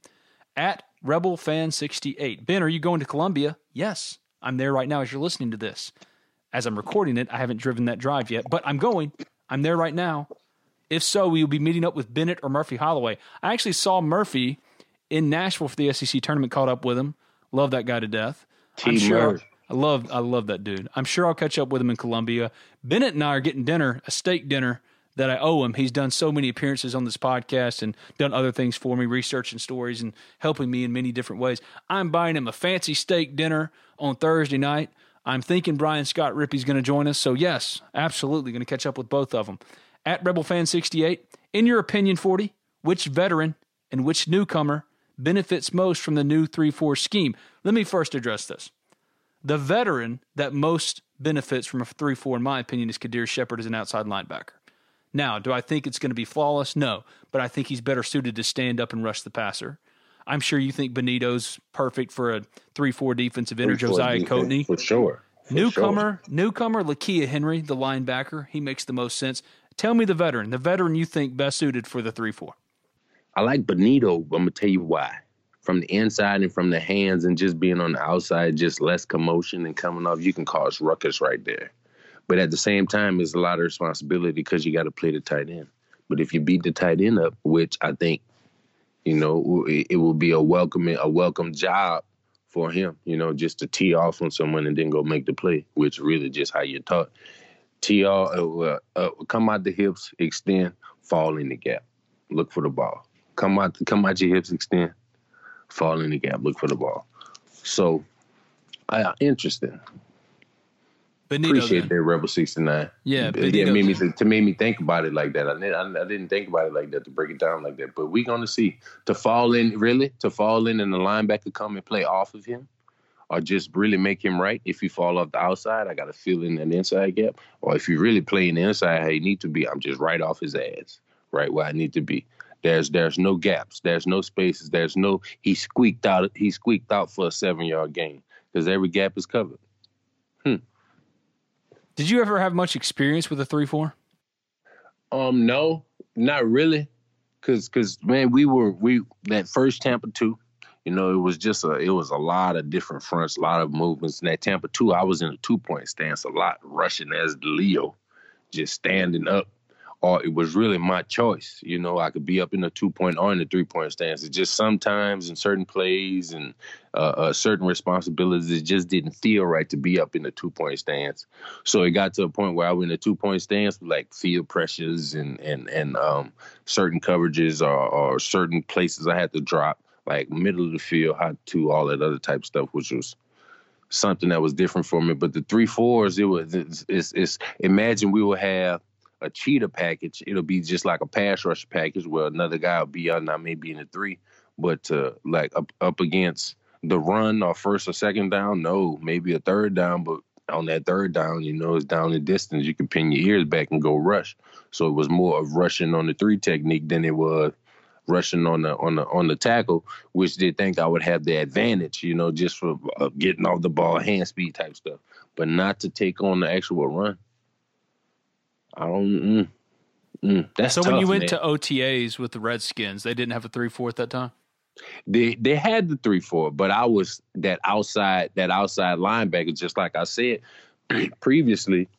At Rebel Fan 68. Ben, are you going to Columbia? Yes. I'm there right now as you're listening to this. As I'm recording it, I haven't driven that drive yet, but I'm going. I'm there right now. If so, we will be meeting up with Bennett or Murphy Holloway. I actually saw Murphy in Nashville for the SEC tournament. Caught up with him. Love that guy to death. I'm sure. I love I love that dude. I'm sure I'll catch up with him in Columbia. Bennett and I are getting dinner, a steak dinner that I owe him. He's done so many appearances on this podcast and done other things for me, researching stories and helping me in many different ways. I'm buying him a fancy steak dinner on Thursday night. I'm thinking Brian Scott Rippee's going to join us. So yes, absolutely going to catch up with both of them. At Rebel Fan 68, in your opinion, 40, which veteran and which newcomer benefits most from the new 3 4 scheme? Let me first address this. The veteran that most benefits from a 3 4, in my opinion, is Qaadir Sheppard as an outside linebacker. Now, do I think it's going to be flawless? No, but I think he's better suited to stand up and rush the passer. I'm sure you think Benito's perfect for a 3 4 defensive end or Josiah Coatney. For sure. For newcomer, sure. newcomer Lakia Henry, the linebacker, he makes the most sense. Tell me the veteran, the veteran you think best suited for the 3 4. I like Benito. I'm gonna tell you why. From the inside and from the hands, and just being on the outside, just less commotion and coming off, you can cause ruckus right there. But at the same time, it's a lot of responsibility because you got to play the tight end. But if you beat the tight end up, which I think, you know, it, will be a welcoming, a welcome job for him. You know, just to tee off on someone and then go make the play, which really just how you're taught. Tee off, uh, uh, come out the hips, extend, fall in the gap, look for the ball come out come out your hips, extend, fall in the gap, look for the ball. So, uh, interesting. Benito, Appreciate that Rebel sixty nine. Yeah, Benito. yeah, made me to, to made me think about it like that. I, I, I didn't think about it like that to break it down like that. But we gonna see to fall in really to fall in and the linebacker come and play off of him, or just really make him right. If you fall off the outside, I got to fill in that inside gap. Or if you really play in the inside how you need to be, I'm just right off his ass, right where I need to be. There's there's no gaps. There's no spaces. There's no he squeaked out. He squeaked out for a seven yard gain because every gap is covered. Hmm. Did you ever have much experience with a three four? Um, no, not really. Cause, cause man, we were we that first Tampa two. You know, it was just a it was a lot of different fronts, a lot of movements. And that Tampa two, I was in a two point stance a lot, rushing as Leo, just standing up or it was really my choice. You know, I could be up in the two point or in the three point stance. It just sometimes in certain plays and uh, uh, certain responsibilities, it just didn't feel right to be up in the two point stance. So it got to a point where I was in the two point stance with like field pressures and and and um, certain coverages or, or certain places I had to drop, like middle of the field, hot to all that other type stuff, which was something that was different for me. But the three fours, it was it's, it's, it's imagine we will have a cheetah package, it'll be just like a pass rush package where another guy will be out, not maybe in the three, but uh, like up up against the run or first or second down, no, maybe a third down, but on that third down, you know, it's down the distance. You can pin your ears back and go rush. So it was more of rushing on the three technique than it was rushing on the on the on the tackle, which they think I would have the advantage, you know, just for uh, getting off the ball, hand speed type stuff, but not to take on the actual run. I don't. Mm, mm, that's so. Tough, when you went man. to OTAs with the Redskins, they didn't have a three four at that time. They they had the three four, but I was that outside that outside linebacker. Just like I said <clears throat> previously,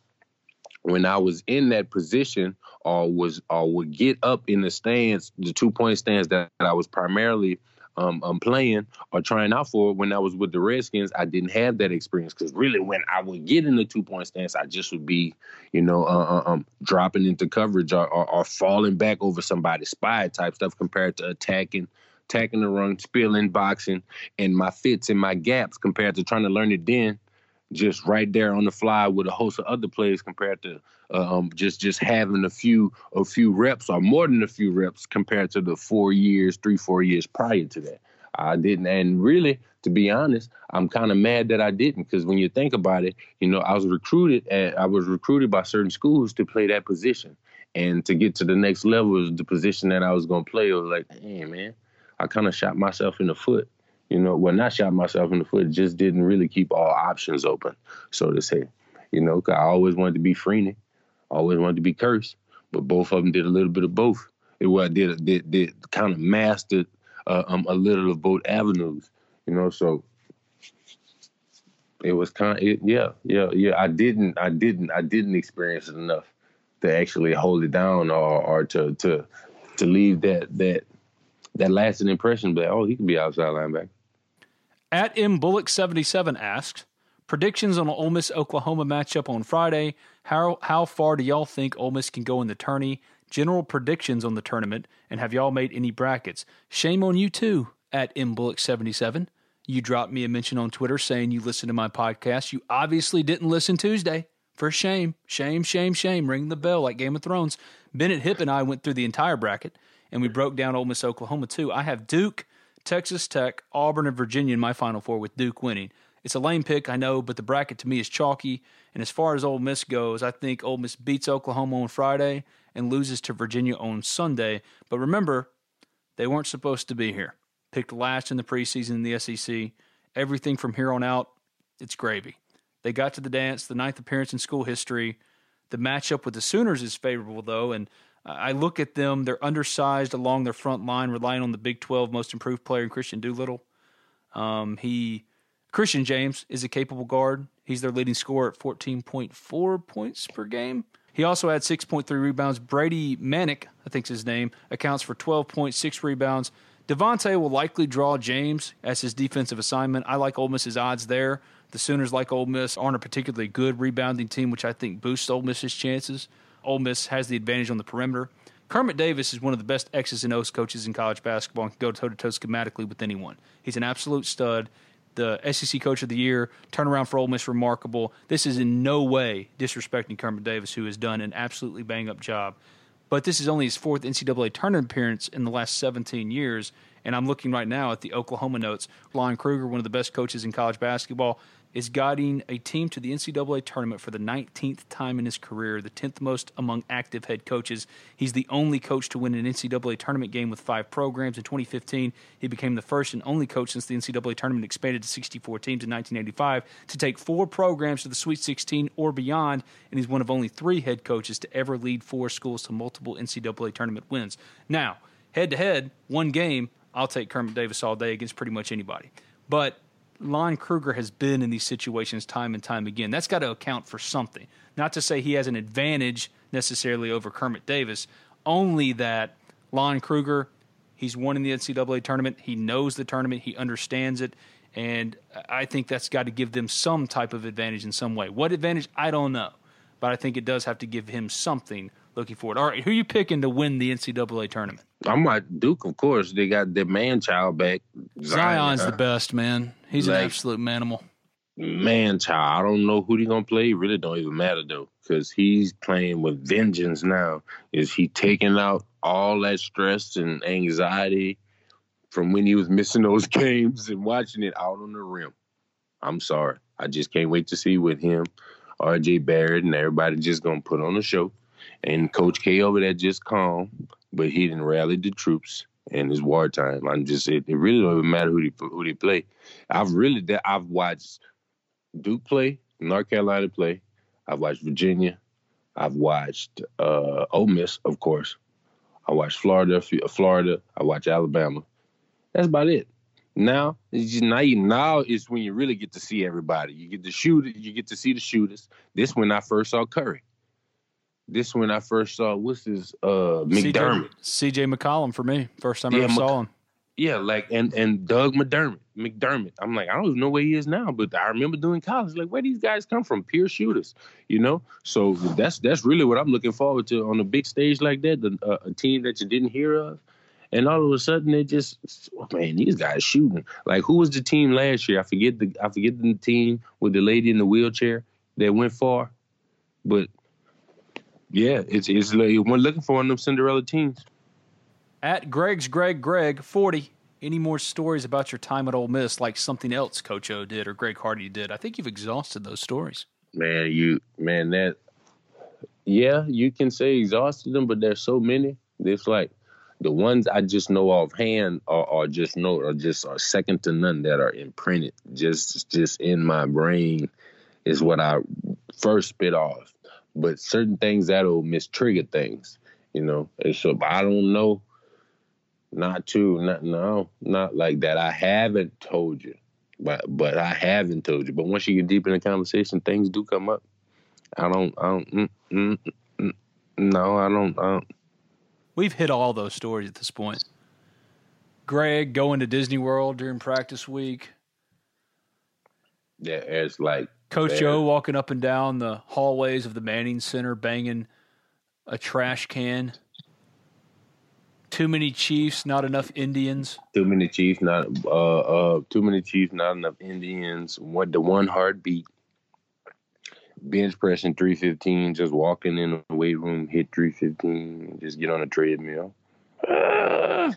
when I was in that position or was or would get up in the stands, the two point stands that, that I was primarily um, um, playing or trying out for when I was with the Redskins, I didn't have that experience because really when I would get in the two point stance, I just would be, you know, uh, uh, um, dropping into coverage or, or, or, falling back over somebody's spy type stuff compared to attacking, attacking the run, spilling, boxing, and my fits and my gaps compared to trying to learn it then just right there on the fly with a host of other players compared to uh, um, just just having a few a few reps or more than a few reps compared to the four years, three four years prior to that. I didn't, and really, to be honest, I'm kind of mad that I didn't because when you think about it, you know, I was recruited at, I was recruited by certain schools to play that position, and to get to the next level is the position that I was gonna play. I was like, hey man, I kind of shot myself in the foot you know, well, not shot myself in the foot, just didn't really keep all options open, so to say. You know, I always wanted to be Freeney, always wanted to be Kearse, but both of them did a little bit of both. It was did did did kind of mastered uh, um, a little of both avenues. You know, so it was kind of it, yeah yeah yeah. I didn't I didn't I didn't experience it enough to actually hold it down or or to to to leave that that that lasting impression. But oh, he could be outside linebacker. At M Bullock seventy seven asks predictions on Ole Miss Oklahoma matchup on Friday. How how far do y'all think Ole Miss can go in the tourney? General predictions on the tournament, and have y'all made any brackets? Shame on you too. At M Bullock seventy seven. You dropped me a mention on Twitter saying you listened to my podcast. You obviously didn't listen Tuesday. For shame, shame, shame, shame. Ring the bell like Game of Thrones. Bennett Hipp and I went through the entire bracket, and we broke down Ole Miss Oklahoma too. I have Duke, Texas Tech, Auburn, and Virginia in my Final Four with Duke winning. It's a lame pick, I know, but the bracket to me is chalky. And as far as Ole Miss goes, I think Ole Miss beats Oklahoma on Friday and loses to Virginia on Sunday. But remember, they weren't supposed to be here. Picked last in the preseason in the SEC. Everything from here on out, it's gravy. They got to the dance, the ninth appearance in school history. The matchup with the Sooners is favorable, though, and I look at them, they're undersized along their front line, relying on the Big 12 most improved player in Kristian Doolittle. Um, he Christian James is a capable guard. He's their leading scorer at 14.4 points per game. He also had 6.3 rebounds. Brady Manek, I think's his name, accounts for 12.6 rebounds. Devontae will likely draw James as his defensive assignment. I like Ole Miss's odds there. The Sooners, like Ole Miss, aren't a particularly good rebounding team, which I think boosts Ole Miss's chances. Ole Miss has the advantage on the perimeter. Kermit Davis is one of the best X's and O's coaches in college basketball and can go toe to toe schematically with anyone. He's an absolute stud. The SEC Coach of the Year turnaround for Ole Miss remarkable. This is in no way disrespecting Kermit Davis, who has done an absolutely bang up job. But this is only his fourth NCAA tournament appearance in the last 17 years. And I'm looking right now at the Oklahoma notes. Lon Kruger, one of the best coaches in college basketball, is guiding a team to the NCAA tournament for the 19th time in his career, the 10th most among active head coaches. He's the only coach to win an NCAA tournament game with five programs. In 2015, he became the first and only coach since the NCAA tournament expanded to 64 teams in 1985 to take four programs to the Sweet 16 or beyond, and he's one of only three head coaches to ever lead four schools to multiple NCAA tournament wins. Now, head to head, one game, I'll take Kermit Davis all day against pretty much anybody. But Lon Kruger has been in these situations time and time again. That's got to account for something. Not to say he has an advantage necessarily over Kermit Davis, only that Lon Kruger, he's won in the NCAA tournament. He knows the tournament, he understands it. And I think that's got to give them some type of advantage in some way. What advantage? I don't know. But I think it does have to give him something looking forward. All right, who are you picking to win the NCAA tournament? I'm at Duke, of course. They got their man child back. Zion's uh, the best, man. He's like, an absolute manimal. Man child. I don't know who they gonna play. It really don't even matter though, because he's playing with vengeance now. Is he taking out all that stress and anxiety from when he was missing <laughs> those games and watching it out on the rim? I'm sorry. I just can't wait to see with him, RJ Barrett, and everybody just gonna put on a show. And Coach K over there just calm, but he didn't rally the troops in his wartime. I'm just it, it really don't even matter who they who they play. I've really I've watched Duke play, North Carolina play. I've watched Virginia. I've watched uh, Ole Miss, of course. I watched Florida, Florida. I watched Alabama. That's about it. Now, it's just now, you, now is when you really get to see everybody. You get to shoot. You get to see the shooters. This when I first saw Curry. This when I first saw what's his uh McDermott. CJ McCollum for me. First time I ever Mc- saw him. Yeah, like and and Doug McDermott. McDermott. I'm like, I don't even know where he is now, but I remember doing college. Like, where these guys come from? Pure shooters, you know. So that's that's really what I'm looking forward to on a big stage like that. The, uh, a team that you didn't hear of, and all of a sudden they just, oh, man, these guys shooting. Like, who was the team last year? I forget the I forget the team with the lady in the wheelchair that went far, but yeah, it's it's like we're looking for one of them Cinderella teams. At Greg's Greg Greg 40. Any more stories about your time at Ole Miss, like something else Coach O did or Greg Hardy did? I think you've exhausted those stories. man, you man that yeah, you can say exhausted them, but there's so many. It's like the ones I just know offhand are, are just know are just are second to none that are imprinted just just in my brain is what I first spit off. But certain things that'll mistrigger things, you know. And so I don't know. Not too, not no, not like that. I haven't told you but but I haven't told you. But once you get deep in the conversation, things do come up. I don't, I don't, mm, mm, mm, no, I don't, I don't. We've hit all those stories at this point. Greg going to Disney World during practice week. Yeah, it's like Coach Joe walking up and down the hallways of the Manning Center banging a trash can. Too many Chiefs, not enough Indians. Too many Chiefs, not uh uh. Too many Chiefs, not enough Indians. What the one heartbeat? Bench pressing three fifteen, just walking in the weight room, hit three fifteen, just get on a treadmill. Ah.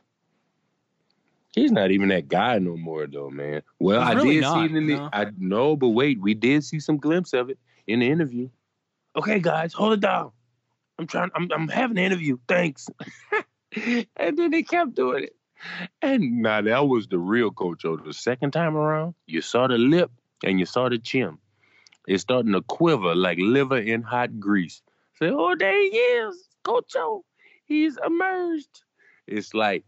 He's not even that guy no more, though, man. Well, He's I really did not, see it in the. no. I know, but wait, we did see some glimpse of it in the interview. Okay, guys, hold it down. I'm trying. I'm I'm having an interview. Thanks. <laughs> and then they kept doing it. And now that was the real Coach O. The second time around, you saw the lip and you saw the chin. It's starting to quiver like liver in hot grease. Say, oh, there he is. He's emerged. It's like,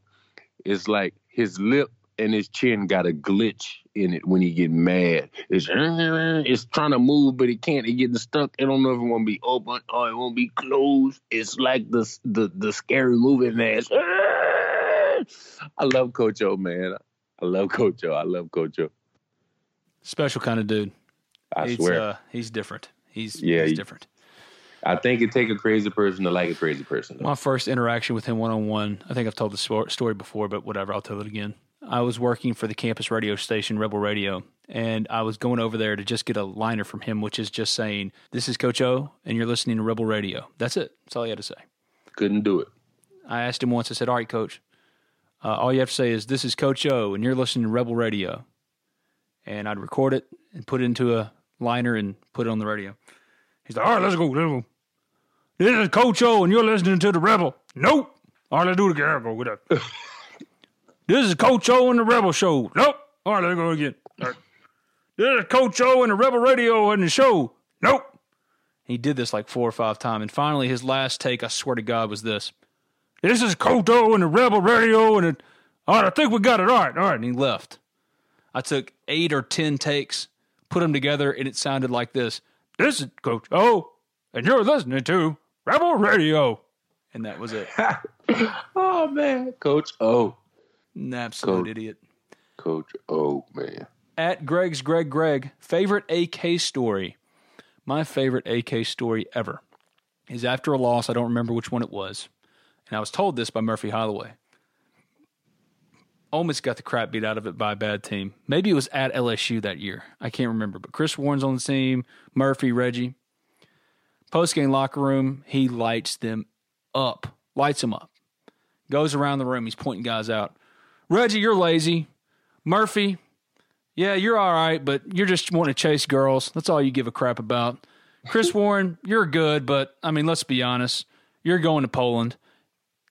it's like his lip and his chin got a glitch in it when he get mad. It's <laughs> it's trying to move, but it can't. It getting stuck. I don't know if it won't be open or it won't be closed. It's like the the the scary movie mask. <laughs> I love Coach O, man. I love Coach O. I love Coach O. Special kind of dude. I he's, swear. Uh, he's different. He's, Yeah, he's he- different. I think it take a crazy person to like a crazy person. My first interaction with him one on one, I think I've told the story before, but whatever, I'll tell it again. I was working for the campus radio station, Rebel Radio, and I was going over there to just get a liner from him, which is just saying, This is Coach O, and you're listening to Rebel Radio. That's it. That's all he had to say. Couldn't do it. I asked him once, I said, All right, Coach, uh, all you have to say is, This is Coach O, and you're listening to Rebel Radio. And I'd record it and put it into a liner and put it on the radio. He's like, All right, let's go. Let's go. This is Coach O, and you're listening to the Rebel. Nope. All right, let's do it again. I'll go with that. <laughs> this is Coach O and the Rebel Show. Nope. All right, let's go again. All right. This is Coach O and the Rebel Radio and the show. Nope. He did this like four or five times, and finally, his last take, I swear to God, was this: "This is Coach O and the Rebel Radio, and all right, I think we got it. All right, all right." And he left. I took eight or ten takes, put them together, and it sounded like this: "This is Coach O, and you're listening to Rebel Radio," and that was it. <laughs> oh man, Coach O. An absolute Coach. idiot. Coach O, man. At Greg's Greg Greg, favorite AK story. My favorite AK story ever is after a loss. I don't remember which one it was. And I was told this by Murphy Holloway. Ole Miss got the crap beat out of it by a bad team. Maybe it was at LSU that year. I can't remember. But Chris Warren's on the team, Murphy, Reggie. Post game locker room, he lights them up, lights them up. Goes around the room, he's pointing guys out. Reggie, you're lazy. Murphy, yeah, you're all right, but you're just wanting to chase girls. That's all you give a crap about. Chris <laughs> Warren, you're good, but I mean, let's be honest. You're going to Poland.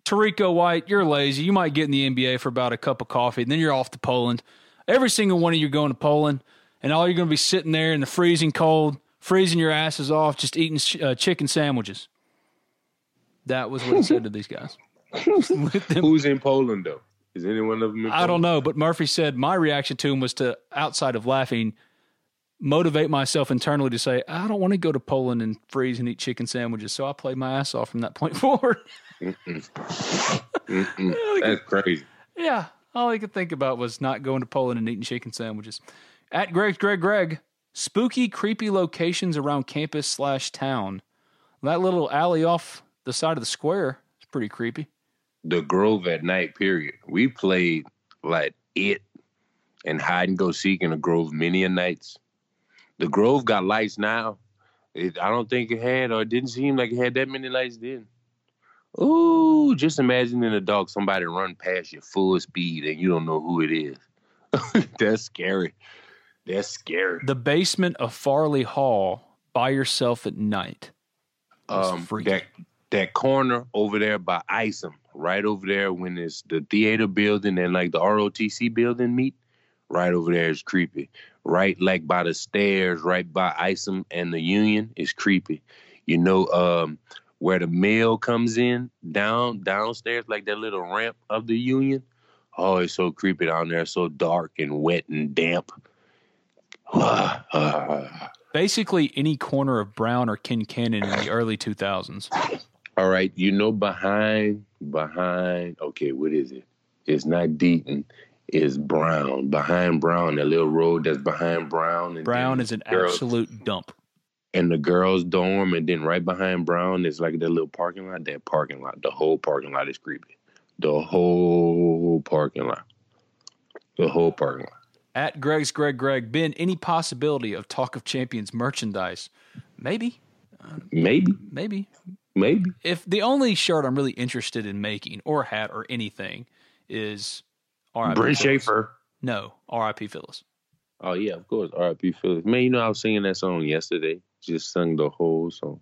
Terrico White, you're lazy. You might get in the NBA for about a cup of coffee, and then you're off to Poland. Every single one of you going to Poland, and all you're going to be sitting there in the freezing cold, freezing your asses off, just eating uh, chicken sandwiches. That was what he said to these guys. <laughs> Who's in Poland though? Is anyone of them? In I don't know, but Murphy said my reaction to him was to outside of laughing, motivate myself internally to say I don't want to go to Poland and freeze and eat chicken sandwiches. So I played my ass off from that point <laughs> forward. Mm-mm. <laughs> Mm-mm. That's crazy. Yeah, all I could think about was not going to Poland and eating chicken sandwiches. At Greg, Greg, Greg, spooky, creepy locations around campus slash town. That little alley off the side of the square is pretty creepy. The Grove at night, period. We played like it and hide and go seek in the Grove many a nights. The Grove got lights now. It, I don't think it had, or it didn't seem like it had that many lights then. Ooh, just imagine in the dark somebody run past you full speed and you don't know who it is. <laughs> That's scary. That's scary. The basement of Farley Hall by yourself at night. Um, that that corner over there by Isom, right over there when it's the theater building and like the ROTC building meet, right over there is creepy. Right like by the stairs, right by Isom and the Union is creepy. You know, um, where the mail comes in down downstairs, like that little ramp of the Union. Oh, it's so creepy down there, so dark and wet and damp. <sighs> Basically, any corner of Brown or Ken Kincannon in the early 2000s. All right, you know behind behind. Okay, what is it? It's not Deaton. It's Brown. Behind Brown, that little road that's behind Brown. And Brown is an girls, absolute dump. And the girls' dorm, and then right behind Brown is like that little parking lot. That parking lot, the whole parking lot is creepy. The whole parking lot. The whole parking lot. At Greg's Greg Greg, Ben, any possibility of Talk of Champions merchandise? Maybe. Uh, maybe. Maybe. Maybe. If the only shirt I'm really interested in making, or hat, or anything, is R.I.P. Brent Schaeffer. No, R.I.P. Phyllis. Oh yeah, of course, R.I.P. Phyllis. Man, you know I was singing that song yesterday. Just sung the whole song.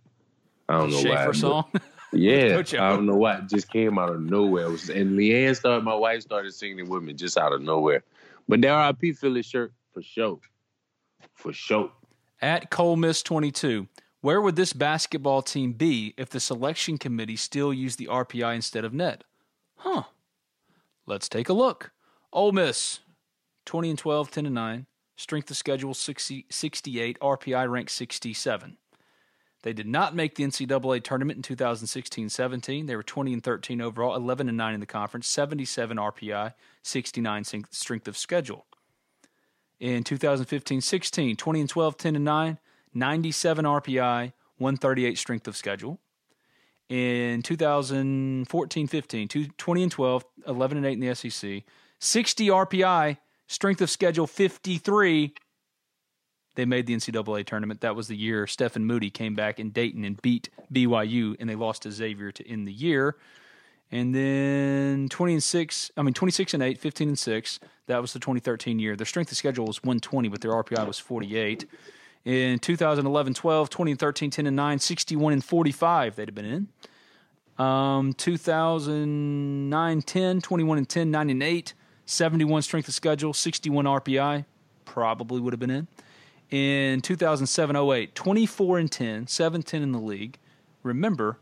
I don't know Schaeffer why. song. <laughs> Yeah, <laughs> I don't know why. It just came out of nowhere. Was, and Leanne started, my wife started singing it with me just out of nowhere. But the RIP Phyllis shirt for sure. For sure. At Cole Miss 22, where would this basketball team be if the selection committee still used the RPI instead of net? Huh. Let's take a look. Ole Miss, 20 and 12, 10 and 9. Strength of schedule 60, 68. RPI rank 67. They did not make the NCAA tournament in 2016-17. They were 20 and 13 overall, 11 and 9 in the conference, 77 RPI, 69 strength of schedule. In 2015-16, 20 and 12, 10 and 9, 97 RPI, 138 strength of schedule. In 2014-15, 20 and 12, 11 and 8 in the SEC, 60 RPI, strength of schedule 53, they made the NCAA tournament. That was the year Stefan Moody came back in Dayton and beat BYU, and they lost to Xavier to end the year. And then 20 and 6, I mean 26 and 8, 15 and 6. That was the 2013 year. Their strength of schedule was 120, but their RPI was 48. In 2011 12, 20 and 13, 10 and 9, 61 and 45, they'd have been in. Um, 2009 10, 21 and 10, 9 and 8, 71 strength of schedule, 61 RPI, probably would have been in in 2007 08, 24 and 10, 7 10 in the league. Remember,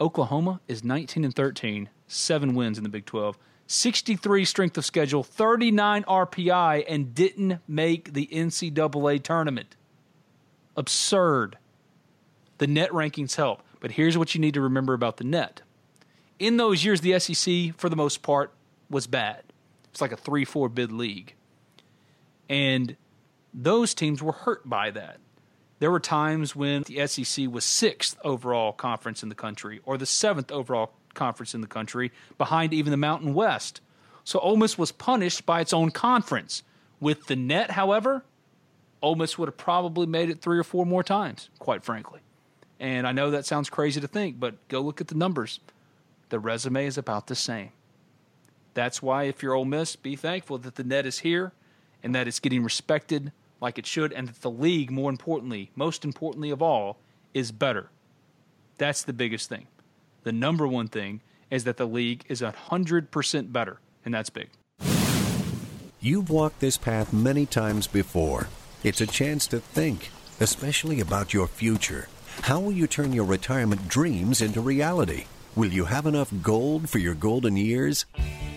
Oklahoma is 19 and 13, 7 wins in the Big 12, 63 strength of schedule, 39 RPI, and didn't make the NCAA tournament. Absurd. The net rankings help, but here's what you need to remember about the net. In those years, the SEC, for the most part, was bad. It's like a 3 4 bid league. And those teams were hurt by that. There were times when the SEC was sixth overall conference in the country or the seventh overall conference in the country, behind even the Mountain West. So Ole Miss was punished by its own conference. With the net, however, Ole Miss would have probably made it three or four more times, quite frankly. And I know that sounds crazy to think, but go look at the numbers. The resume is about the same. That's why, if you're Ole Miss, be thankful that the net is here and that it's getting respected like it should, and that the league, more importantly, most importantly of all, is better. That's the biggest thing. The number one thing is that the league is 100% better, and that's big. You've walked this path many times before. It's a chance to think, especially about your future. How will you turn your retirement dreams into reality? Will you have enough gold for your golden years?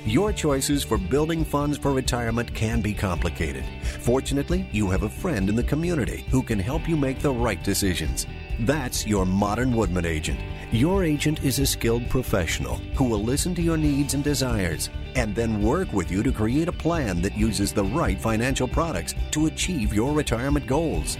Your choices for building funds for retirement can be complicated. Fortunately, you have a friend in the community who can help you make the right decisions. That's your Modern Woodmen agent. Your agent is a skilled professional who will listen to your needs and desires and then work with you to create a plan that uses the right financial products to achieve your retirement goals.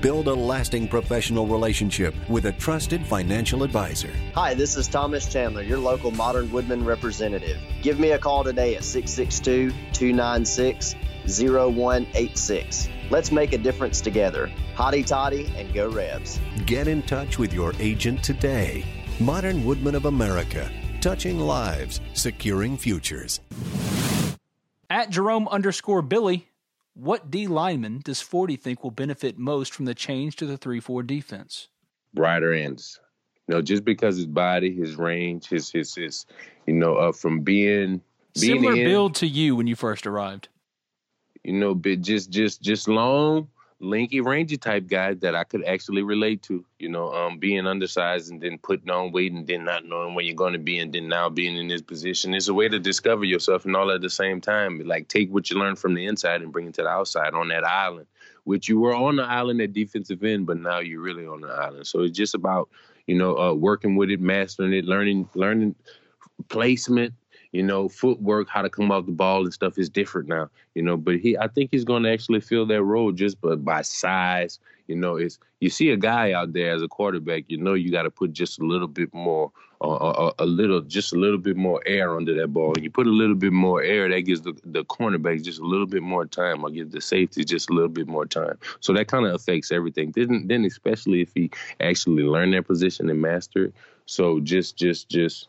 Build a lasting professional relationship with a trusted financial advisor. Hi, this is Thomas Chandler, your local Modern Woodmen representative. Give me a call today at 662 296 0186. Let's make a difference together. Hotty toddy and go Rebs. Get in touch with your agent today. Modern Woodmen of America, touching lives, securing futures. At Jerome underscore Billy, what D lineman does Forty think will benefit most from the change to the 3 4 defense? Ryder Anderson. You know, just because his body, his range, his his his, you know, uh, from being being Similar in, build to you when you first arrived. you know, but just just just long, lanky, rangy type guy that I could actually relate to. You know, um, being undersized and then putting on weight and then not knowing where you're going to be and then now being in this position is a way to discover yourself and all at the same time. Like take what you learn from the inside and bring it to the outside on that island, which you were on the island at defensive end, but now you're really on the island. So it's just about you know uh, working with it, mastering it, learning learning placement you know, footwork, how to come off the ball and stuff is different now, you know. But he, I think he's going to actually fill that role just by, by size. You know, it's you see a guy out there as a quarterback, you know, you got to put just a little bit more, uh, a, a little, just a little bit more air under that ball. You put a little bit more air, that gives the the cornerbacks just a little bit more time, or gives the safety just a little bit more time. So that kind of affects everything. Then, then especially if he actually learn that position and master it. So just, just, just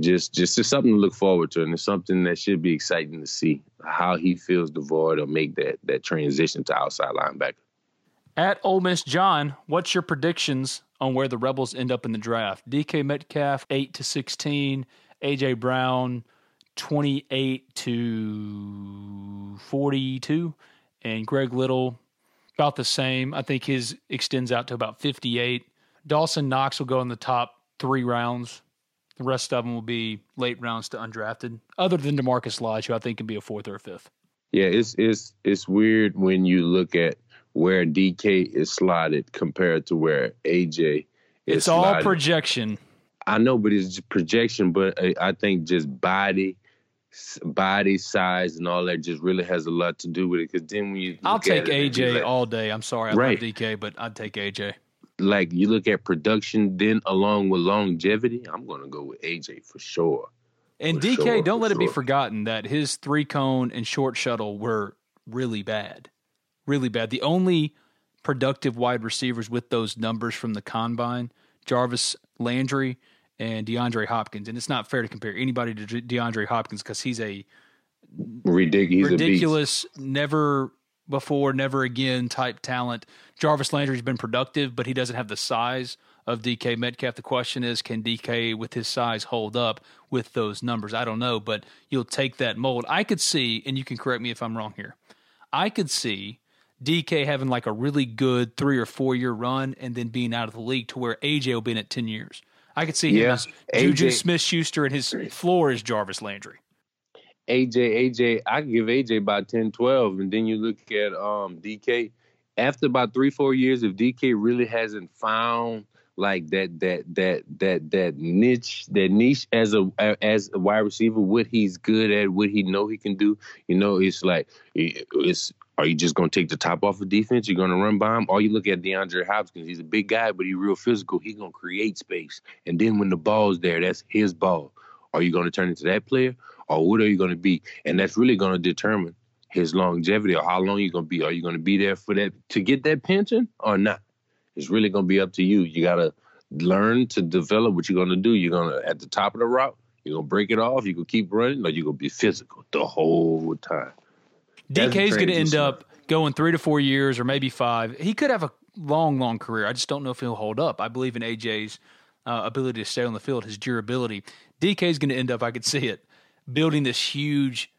just just it's something to look forward to and it's something that should be exciting to see how he feels void or make that that transition to outside linebacker. At Ole Miss John, what's your predictions on where the Rebels end up in the draft? DK Metcalf eight to sixteen, AJ Brown twenty eight to forty two, and Greg Little about the same. I think his extends out to about fifty eight. Dawson Knox will go in the top three rounds. The rest of them will be late rounds to undrafted, other than DaMarkus Lodge, who I think can be a fourth or a fifth. Yeah, it's it's it's weird when you look at where DK is slotted compared to where AJ is It's all slotted. projection. I know, but it's just projection. But I, I think just body, body size, and all that just really has a lot to do with it. Because then when you, I'll take AJ like- all day. I'm sorry, I Right. love DK, but I'd take AJ. Like you look at production, then along with longevity, I'm gonna go with AJ for sure. And For DK, sure, don't let it be forgotten that his three cone and short shuttle were really bad. Really bad. The only productive wide receivers with those numbers from the combine, Jarvis Landry and DeAndre Hopkins. And it's not fair to compare anybody to DeAndre Hopkins because he's a Ridiculous. He's a ridiculous, never before, never again type talent. Jarvis Landry's been productive, but he doesn't have the size of DK Metcalf. The question is, can DK with his size hold up with those numbers? I don't know, but you'll take that mold. I could see, and you can correct me if I'm wrong here. I could see DK having like a really good three or four year run and then being out of the league to where AJ will be in it 10 years. I could see him Yeah, as Juju Smith Schuster and his floor is Jarvis Landry. AJ, AJ, I give AJ about 10, 12. And then you look at um DK. After about three, four years, if DK really hasn't found like that that that that that niche that niche as a as a wide receiver, what he's good at, what he know he can do, you know, it's like it's are you just gonna take the top off of defense? You're gonna run by him? Or you look at DeAndre Hopkins, he's a big guy, but he's real physical. He's gonna create space. And then when the ball's there, that's his ball. Are you gonna turn into that player? Or what are you gonna be? And that's really gonna determine his longevity or how long you're gonna be. Are you gonna be there for that to get that pension or not? It's really gonna be up to you. You gotta learn to develop what you're gonna do. You're gonna at the top of the route, you're gonna break it off, you gonna keep running, or you're gonna be physical the whole time. The DK's going to end up going three to four years or maybe five. He could have a long, long career. I just don't know if he'll hold up. I believe in AJ's uh, ability to stay on the field, his durability. DK's going to end up, I could see it, building this huge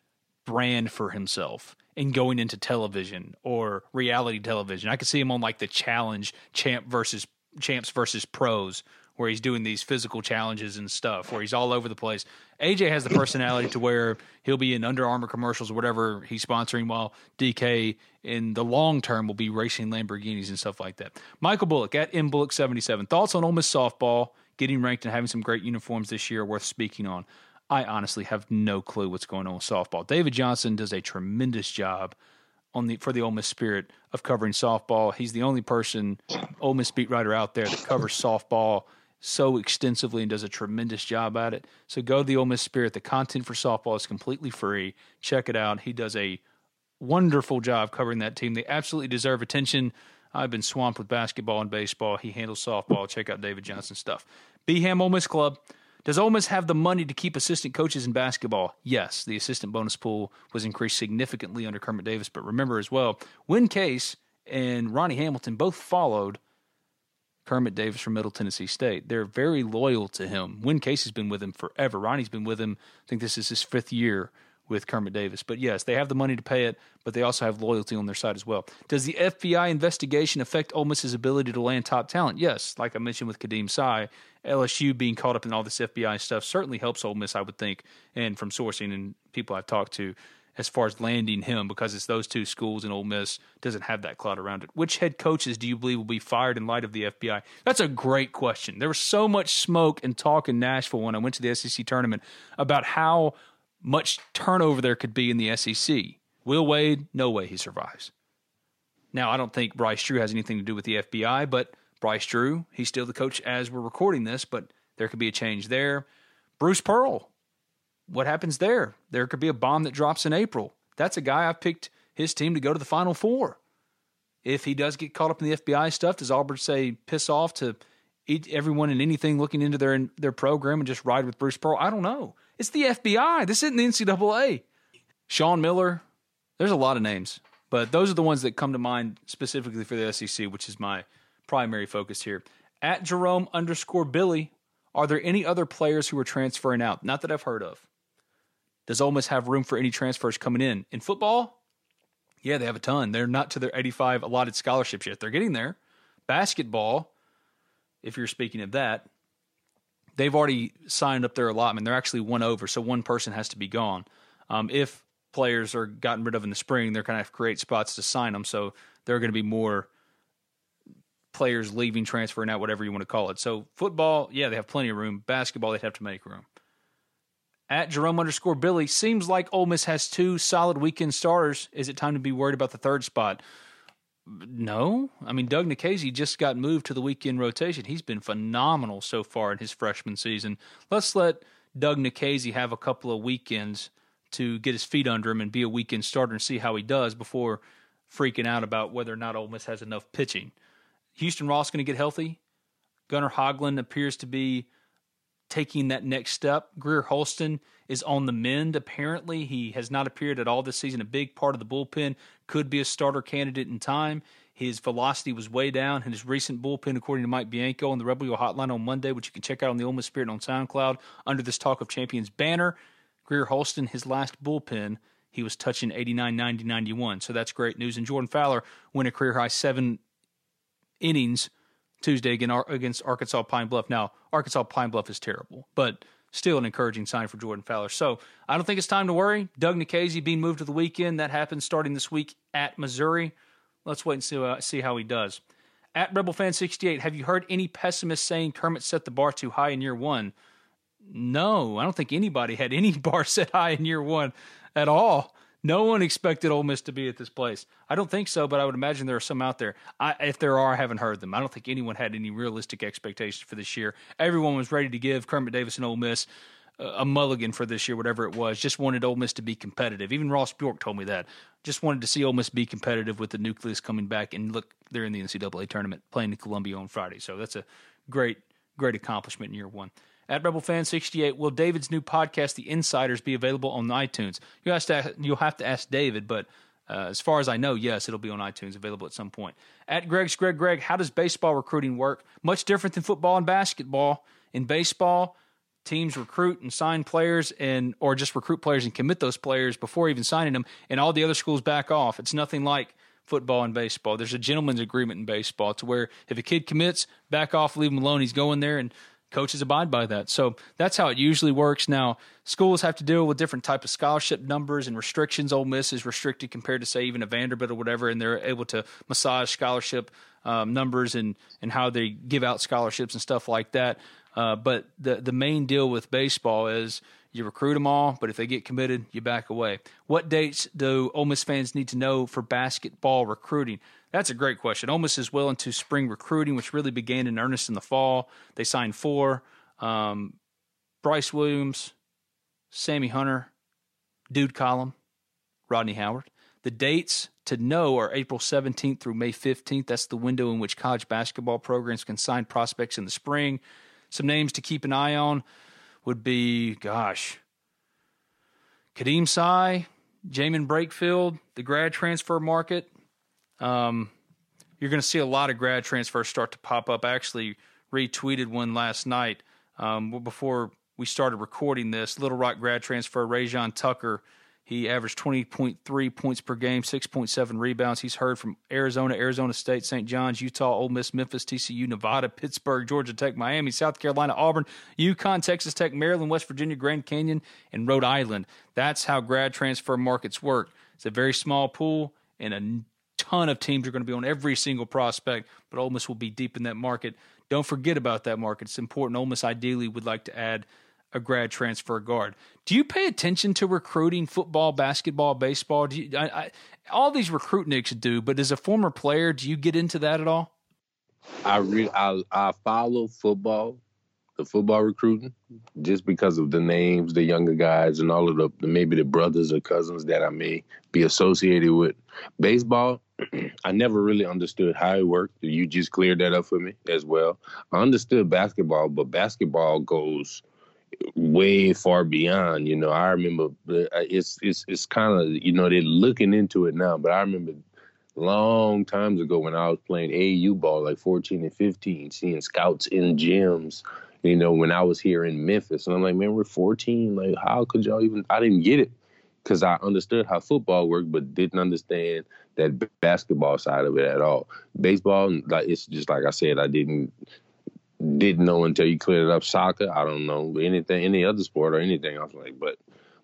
brand for himself and going into television or reality television. I could see him on like the challenge champ versus champs versus pros where he's doing these physical challenges and stuff, where he's all over the place. AJ has the personality to where he'll be in Under Armour commercials or whatever he's sponsoring, while DK in the long term will be racing Lamborghinis and stuff like that. Michael Bullock at M Bullock seventy seven. Thoughts on Ole Miss softball getting ranked and having some great uniforms this year worth speaking on. I honestly have no clue what's going on with softball. David Johnson does a tremendous job on the for the Ole Miss Spirit of covering softball. He's the only person, Ole Miss beat writer out there that covers softball so extensively and does a tremendous job at it. So go to the Ole Miss Spirit. The content for softball is completely free. Check it out. He does a wonderful job covering that team. They absolutely deserve attention. I've been swamped with basketball and baseball. He handles softball. Check out David Johnson stuff. Beham Ole Miss Club. Does Ole Miss have the money to keep assistant coaches in basketball? Yes, the assistant bonus pool was increased significantly under Kermit Davis. But remember as well, Win Case and Ronnie Hamilton both followed Kermit Davis from Middle Tennessee State. They're very loyal to him. Win Case has been with him forever. Ronnie's been with him. I think this is his fifth year with Kermit Davis. But yes, they have the money to pay it, but they also have loyalty on their side as well. Does the FBI investigation affect Ole Miss's ability to land top talent? Yes, like I mentioned with Khadim Sy, LSU being caught up in all this FBI stuff certainly helps Ole Miss, I would think, and from sourcing and people I've talked to, as far as landing him because it's those two schools and Ole Miss doesn't have that cloud around it. Which head coaches do you believe will be fired in light of the FBI? That's a great question. There was so much smoke and talk in Nashville when I went to the SEC tournament about how much turnover there could be in the SEC. Will Wade, no way he survives. Now, I don't think Bryce Drew has anything to do with the FBI, but Bryce Drew, he's still the coach as we're recording this, but there could be a change there. Bruce Pearl, what happens there? There could be a bomb that drops in April. That's a guy I've picked his team to go to the Final Four. If he does get caught up in the FBI stuff, does Auburn say piss off to everyone and anything looking into their their program and just ride with Bruce Pearl? I don't know. It's the FBI. This isn't the NCAA. Sean Miller. There's a lot of names, but those are the ones that come to mind specifically for the SEC, which is my primary focus here. At Jerome underscore Billy, are there any other players who are transferring out? Not that I've heard of. Does Ole Miss have room for any transfers coming in? In football, yeah, they have a ton. They're not to their 85 allotted scholarships yet. They're getting there. Basketball, if you're speaking of that, they've already signed up their allotment. They're actually one over, so one person has to be gone. Um, if players are gotten rid of in the spring, they're going to create spots to sign them. So there are going to be more players leaving, transferring out, whatever you want to call it. So football, yeah, they have plenty of room. Basketball, they'd have to make room. At Jerome underscore Billy, seems like Ole Miss has two solid weekend starters. Is it time to be worried about the third spot? No, I mean Doug Nikhazy just got moved to the weekend rotation. He's been phenomenal so far in his freshman season. Let's let Doug Nikhazy have a couple of weekends to get his feet under him and be a weekend starter and see how he does before freaking out about whether or not Ole Miss has enough pitching. Houston Roth going to get healthy. Gunnar Hoglund appears to be taking that next step. Greer Holston is on the mend. Apparently, he has not appeared at all this season. A big part of the bullpen could be a starter candidate in time. His velocity was way down in his recent bullpen, according to Mike Bianco on the Rebel Yell Hotline on Monday, which you can check out on the Ole Miss Spirit on SoundCloud under this Talk of Champions banner. Greer Holston, his last bullpen, he was touching 89, 90, 91. So that's great news. And Jordan Fowler went a career high seven innings Tuesday against Arkansas Pine Bluff. Now, Arkansas Pine Bluff is terrible, but still an encouraging sign for Jordan Fowler. So I don't think it's time to worry. Doug Nikhazy being moved to the weekend. That happens starting this week at Missouri. Let's wait and see, uh, see how he does. At Rebel Fan 68, have you heard any pessimists saying Kermit set the bar too high in year one? No, I don't think anybody had any <laughs> bar set high in year one at all. No one expected Ole Miss to be at this place. I don't think so, but I would imagine there are some out there. I, if there are, I haven't heard them. I don't think anyone had any realistic expectations for this year. Everyone was ready to give Kermit Davis and Ole Miss a mulligan for this year, whatever it was. Just wanted Ole Miss to be competitive. Even Ross Bjork told me that. Just wanted to see Ole Miss be competitive with the nucleus coming back. And look, they're in the NCAA tournament playing in Columbia on Friday. So that's a great, great accomplishment in year one at Rebel Fan 68. Will David's new podcast, The Insiders, be available on iTunes? You have to, you'll have to ask David, but uh, as far as I know, yes, it'll be on iTunes, available at some point. At Greg's Greg Greg, how does baseball recruiting work? Much different than football and basketball. In baseball, teams recruit and sign players and or just recruit players and commit those players before even signing them, and all the other schools back off. It's nothing like football and baseball. There's a gentleman's agreement in baseball to where if a kid commits, back off, leave him alone. He's going there, and coaches abide by that. So that's how it usually works. Now, schools have to deal with different type of scholarship numbers and restrictions. Ole Miss is restricted compared to say even a Vanderbilt or whatever, and they're able to massage scholarship um, numbers and and how they give out scholarships and stuff like that. Uh, but the the main deal with baseball is you recruit them all, but if they get committed, you back away. What dates do Ole Miss fans need to know for basketball recruiting? That's a great question. Ole Miss is well into spring recruiting, which really began in earnest in the fall. They signed four: um, Bryce Williams, Sammy Hunter, Dude Collum, Rodney Howard. The dates to know are April 17th through May 15th. That's the window in which college basketball programs can sign prospects in the spring. Some names to keep an eye on would be, gosh, Khadim Sy, Jaemyn Brakefield, the grad transfer market. Um, you're going to see a lot of grad transfers start to pop up. I actually retweeted one last night um, before we started recording this. Little Rock grad transfer, Rayjon Tucker he averaged 20.3 points per game, 6.7 rebounds. He's heard from Arizona, Arizona State, St. John's, Utah, Ole Miss, Memphis, TCU, Nevada, Pittsburgh, Georgia Tech, Miami, South Carolina, Auburn, UConn, Texas Tech, Maryland, West Virginia, Grand Canyon, and Rhode Island. That's how grad transfer markets work. It's a very small pool, and a ton of teams are going to be on every single prospect, but Ole Miss will be deep in that market. Don't forget about that market. It's important. Ole Miss ideally would like to add – a grad transfer guard. Do you pay attention to recruiting football, basketball, baseball? Do you, I, I, all these recruitniks do, but as a former player, do you get into that at all? I re- I, I follow football, the football recruiting, just because of the names, the younger guys, and all of the maybe the brothers or cousins that I may be associated with. Baseball, <clears throat> I never really understood how it worked. You just cleared that up for me as well. I understood basketball, but basketball goes way far beyond. You know, I remember uh, it's it's it's kind of you know they're looking into it now, but I remember long times ago when I was playing AAU ball, like 14 and 15, seeing scouts in gyms. You know, when I was here in Memphis, and I'm like, man, we're 14. Like, how could y'all even? I didn't get it because I understood how football worked, but didn't understand that basketball side of it at all. Baseball, like it's just like I said, I didn't didn't know until you cleared it up soccer. I don't know anything, any other sport or anything. I was like, but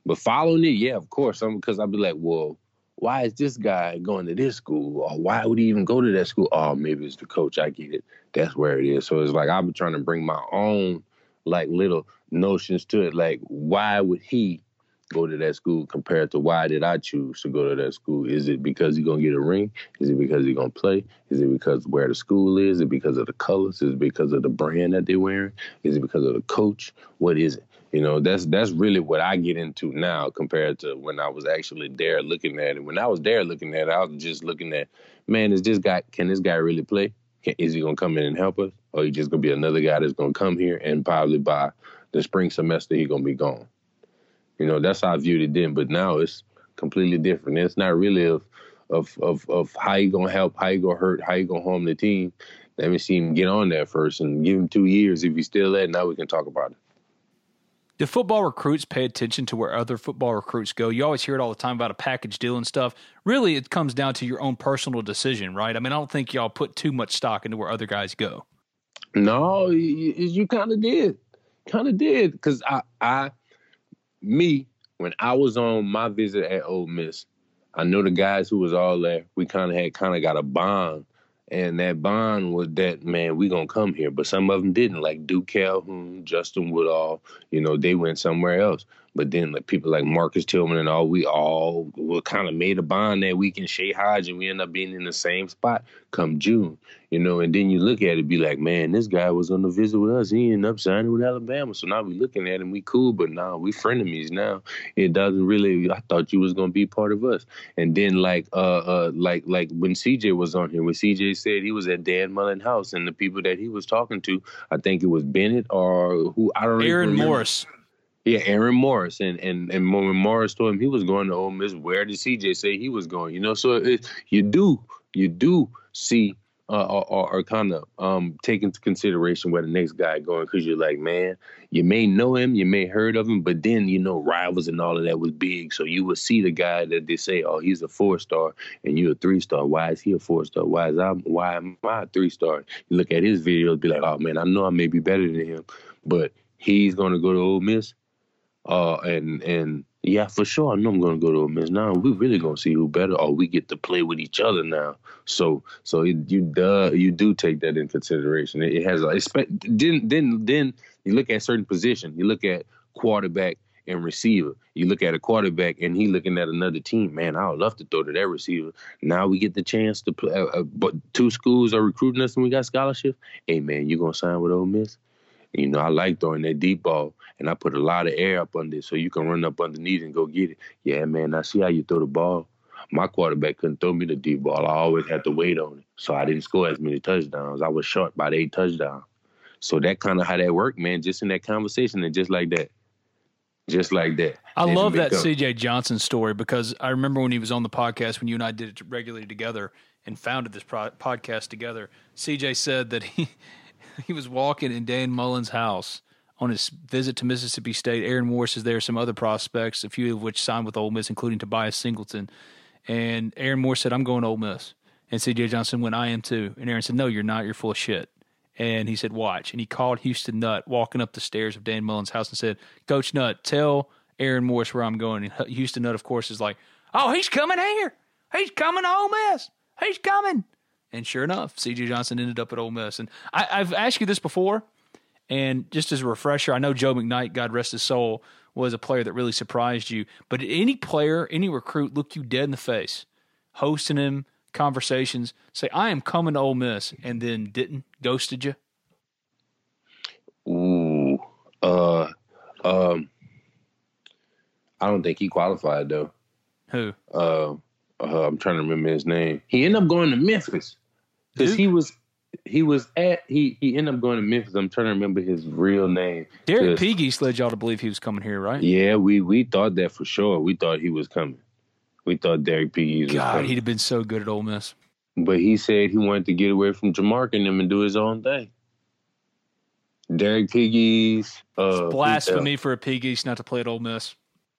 but following it, yeah, of course. Because I'd be like, well, why is this guy going to this school? Or why would he even go to that school? Oh, maybe it's the coach. I get it. That's where it is. So it's like I've been trying to bring my own like little notions to it. Like, why would he go to that school compared to why did I choose to go to that school? Is it because you're gonna get a ring? Is it because you're gonna play? Is it because where the school is? Is it because of the colors? Is it because of the brand that they're wearing? Is it because of the coach? What is it? You know, that's that's really what I get into now compared to when I was actually there looking at it. When I was there looking at it, I was just looking at, man, is this guy can this guy really play? Can, is he gonna come in and help us? Or he just gonna be another guy that's gonna come here and probably by the spring semester he gonna be gone. You know, that's how I viewed it then. But now it's completely different. It's not really of of of of how you gonna help, how you gonna hurt, how you gonna harm the team. Let me see him get on that first and give him two years. If he's still there, now we can talk about it. Do football recruits pay attention to where other football recruits go? You always hear it all the time about a package deal and stuff. Really, it comes down to your own personal decision, right? I mean, I don't think y'all put too much stock into where other guys go. No, you, you kind of did, kind of did, because I, I me, when I was on my visit at Ole Miss, I know the guys who was all there. We kind of had kind of got a bond, and that bond was that man, we gonna come here. But some of them didn't, like Duke Calhoun, Justin Woodall. You know, they went somewhere else. But then like people like Marcus Tillman and all, we all were kind of made a bond that week in Shay Hodge, and we end up being in the same spot come June, you know. And then you look at it, be like, man, this guy was on the visit with us. He ended up signing with Alabama, so now we looking at him, we cool, but now we frenemies now. It doesn't really. I thought you was gonna be part of us. And then like uh uh like like when CJ was on here, when CJ said he was at Dan Mullen house, and the people that he was talking to, I think it was Bennett or who I don't. Remember. Aaron Morris. Yeah, Aaron Morris, and and and when Morris told him he was going to Ole Miss, where did CJ say he was going? You know, so it, you do you do see uh, are, are, are kind of um, take into consideration where the next guy going because you're like, man, you may know him, you may heard of him, but then you know rivals and all of that was big, so you would see the guy that they say, oh, he's a four star, and you're a three star. Why is he a four star? Why is I? Why am I a three star? You look at his videos, be like, oh man, I know I may be better than him, but he's gonna go to Ole Miss, uh, and and yeah, for sure. I know I'm gonna go to Ole Miss now. We really gonna see who better, or we get to play with each other now. So, so it, you duh, you do take that in consideration. It, it has a then then then you look at certain position. You look at quarterback and receiver. You look at a quarterback and he looking at another team. Man, I would love to throw to that receiver. Now we get the chance to play. Uh, uh, but two schools are recruiting us and we got scholarships. Hey man, you gonna sign with Ole Miss? You know, I like throwing that deep ball, and I put a lot of air up under it so you can run up underneath and go get it. Yeah, man, I see how you throw the ball. My quarterback couldn't throw me the deep ball. I always had to wait on it, so I didn't score as many touchdowns. I was short by eight touchdowns. So that kind of how that worked, man. Just in that conversation and just like that, just like that. I love that C.J. Johnson story because I remember when he was on the podcast when you and I did it regularly together and founded this pro- podcast together. C.J. said that he <laughs> he was walking in Dan Mullen's house on his visit to Mississippi State. Aaron Morris is there, some other prospects, a few of which signed with Ole Miss, including Tobias Singleton. And Aaron Morris said, I'm going to Ole Miss. And CJ Johnson went, I am too. And Aaron said, No, you're not. You're full of shit. And he said, Watch. And he called Houston Nutt walking up the stairs of Dan Mullen's house and said, Coach Nutt, tell Aaron Morris where I'm going. And Houston Nutt, of course, is like, Oh, he's coming here. He's coming to Ole Miss. He's coming. And sure enough, C.J. Johnson ended up at Ole Miss. And I, I've asked you this before, and just as a refresher, I know Joe McKnight, God rest his soul, was a player that really surprised you. But any player, any recruit look you dead in the face, hosting him, conversations, say, I am coming to Ole Miss, and then didn't, ghosted you? Ooh. Uh, um, I don't think he qualified, though. Who? Uh, uh, I'm trying to remember his name. He ended up going to Memphis because he was he was at he he ended up going to Memphis. I'm trying to remember his real name. Derek Pegues led y'all to believe he was coming here, right? Yeah, we we thought that for sure. We thought he was coming. We thought Derek Pegues. God, he'd have been so good at Ole Miss. But he said he wanted to get away from Jamark and them and do his own thing. Derek Pegues. Uh, blasphemy uh, for a Pegues not to play at Ole Miss.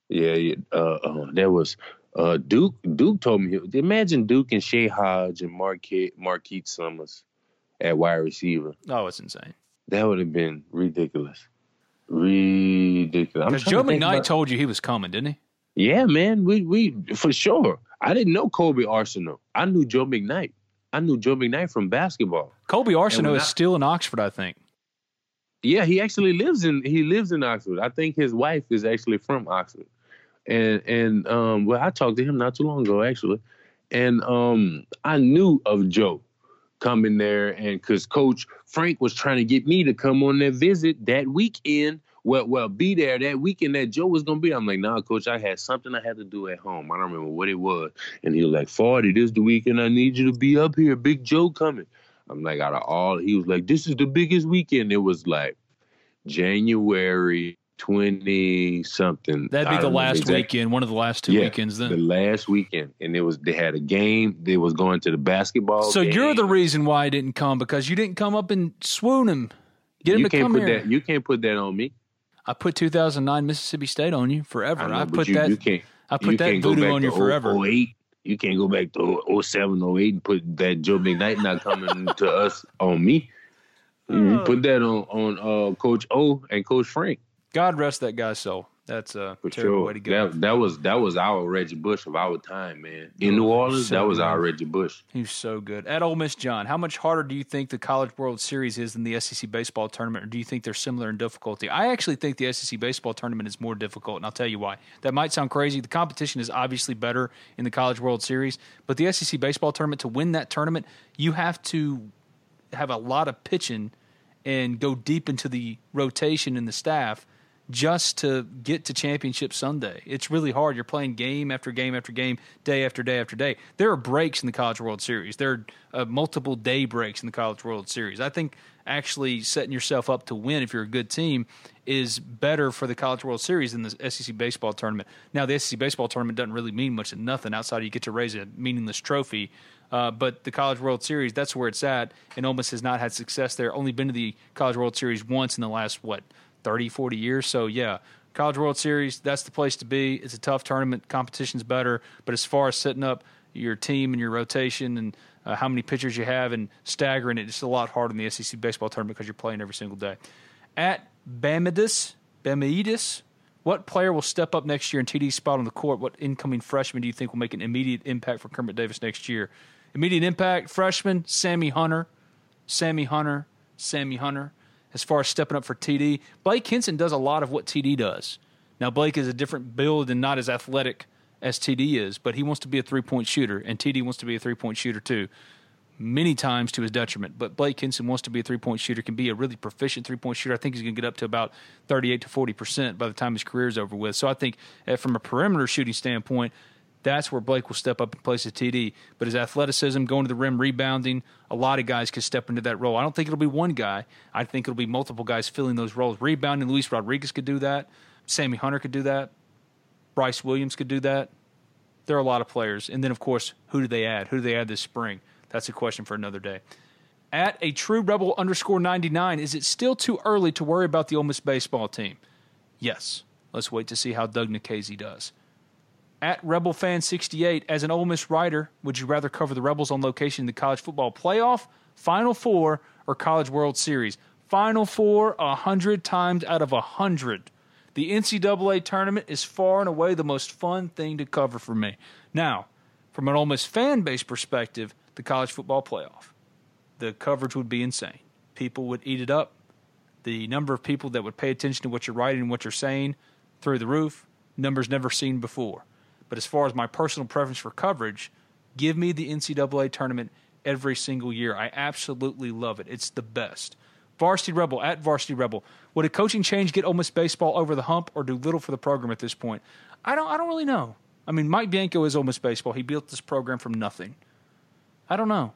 Yeah, yeah uh, uh, there was uh, Duke Duke told me imagine Duke and Shay Hodge and Marquette Marquette Summers at wide receiver. Oh, it's insane. That would have been ridiculous. Ridiculous. Because Joe to McKnight about... told you he was coming, didn't he? Yeah, man. We we for sure. I didn't know Kobe Arsenal. I knew Joe McKnight. I knew Joe McKnight from basketball. Kobe Arsenal is I... still in Oxford, I think. Yeah, he actually lives in he lives in Oxford. I think his wife is actually from Oxford and and um, well, I talked to him not too long ago actually, and um, I knew of Joe coming there, and because Coach Frank was trying to get me to come on that visit that weekend. Well, well, be there that weekend that Joe was gonna be. I'm like, nah, coach, I had something I had to do at home. I don't remember what it was. And he was like, 40, this the weekend I need you to be up here. Big Joe coming. I'm like, out of all, he was like, this is the biggest weekend. It was like January twenty something. That'd be the last exactly. weekend, one of the last two yeah, weekends. Then the last weekend, and it was they had a game. They was going to the basketball. So game. you're the reason why I didn't come because you didn't come up and swoon him, get him you to come put here. That, you can't put that on me. I put 2009 Mississippi State on you forever. I, know, I put you, that. You can't, I put that voodoo on you forever. 08. You can't go back to 07, 08 and put that Joe McKnight not coming to us on me. You <laughs> put that on on uh, Coach O and Coach Frank. God rest that guy's soul. That's a For terrible sure. way to go. That, that was that was our Reggie Bush of our time, man. In New Orleans, so that was good. our Reggie Bush. He's so good. At Ole Miss, John, how much harder do you think the College World Series is than the SEC baseball tournament, or do you think they're similar in difficulty? I actually think the SEC baseball tournament is more difficult, and I'll tell you why. That might sound crazy. The competition is obviously better in the College World Series, but the SEC baseball tournament to win that tournament, you have to have a lot of pitching and go deep into the rotation and the staff just to get to championship Sunday. It's really hard. You're playing game after game after game, day after day after day. There are breaks in the College World Series. There are uh, multiple day breaks in the College World Series. I think actually setting yourself up to win if you're a good team is better for the College World Series than the SEC baseball tournament. Now, the SEC baseball tournament doesn't really mean much to nothing outside of you get to raise a meaningless trophy. Uh, but the College World Series, that's where it's at. And Ole Miss has not had success there. Only been to the College World Series once in the last, what, 30, 40 years. So, yeah, College World Series, that's the place to be. It's a tough tournament. Competition's better. But as far as setting up your team and your rotation and uh, how many pitchers you have and staggering it, it's a lot harder in the SEC baseball tournament because you're playing every single day. At Bamidis, Bamidis, what player will step up next year in TD's spot on the court? What incoming freshman do you think will make an immediate impact for Kermit Davis next year? Immediate impact, freshman, Sammy Hunter. Sammy Hunter, Sammy Hunter as far as stepping up for TD. Blake Hinson does a lot of what TD does. Now, Blake is a different build and not as athletic as TD is, but he wants to be a three point shooter, and TD wants to be a three point shooter too, many times to his detriment. But Blake Hinson wants to be a three point shooter, can be a really proficient three point shooter. I think he's going to get up to about 38 to 40% by the time his career is over with. So I think uh, from a perimeter shooting standpoint, that's where Blake will step up and place of TD. But his athleticism, going to the rim, rebounding, a lot of guys could step into that role. I don't think it'll be one guy. I think it'll be multiple guys filling those roles. Rebounding, Luis Rodriguez could do that. Sammy Hunter could do that. Bryce Williams could do that. There are a lot of players. And then, of course, who do they add? Who do they add this spring? That's a question for another day. At a true rebel underscore 99, is it still too early to worry about the Ole Miss baseball team? Yes. Let's wait to see how Doug Nikhazy does at Rebel Fan 68 as an Ole Miss writer, would you rather cover the Rebels on location in the college football playoff, Final Four, or College World Series? Final Four, a hundred times out of a hundred. The NCAA tournament is far and away the most fun thing to cover for me. Now, from an Ole Miss fan base perspective, the college football playoff, the coverage would be insane. People would eat it up. The number of people that would pay attention to what you're writing and what you're saying through the roof, numbers never seen before. But as far as my personal preference for coverage, give me the NCAA tournament every single year. I absolutely love it. It's the best. Varsity Rebel at Varsity Rebel. Would a coaching change get Ole Miss baseball over the hump, or do little for the program at this point? I don't. I don't really know. I mean, Mike Bianco is Ole Miss baseball. He built this program from nothing. I don't know.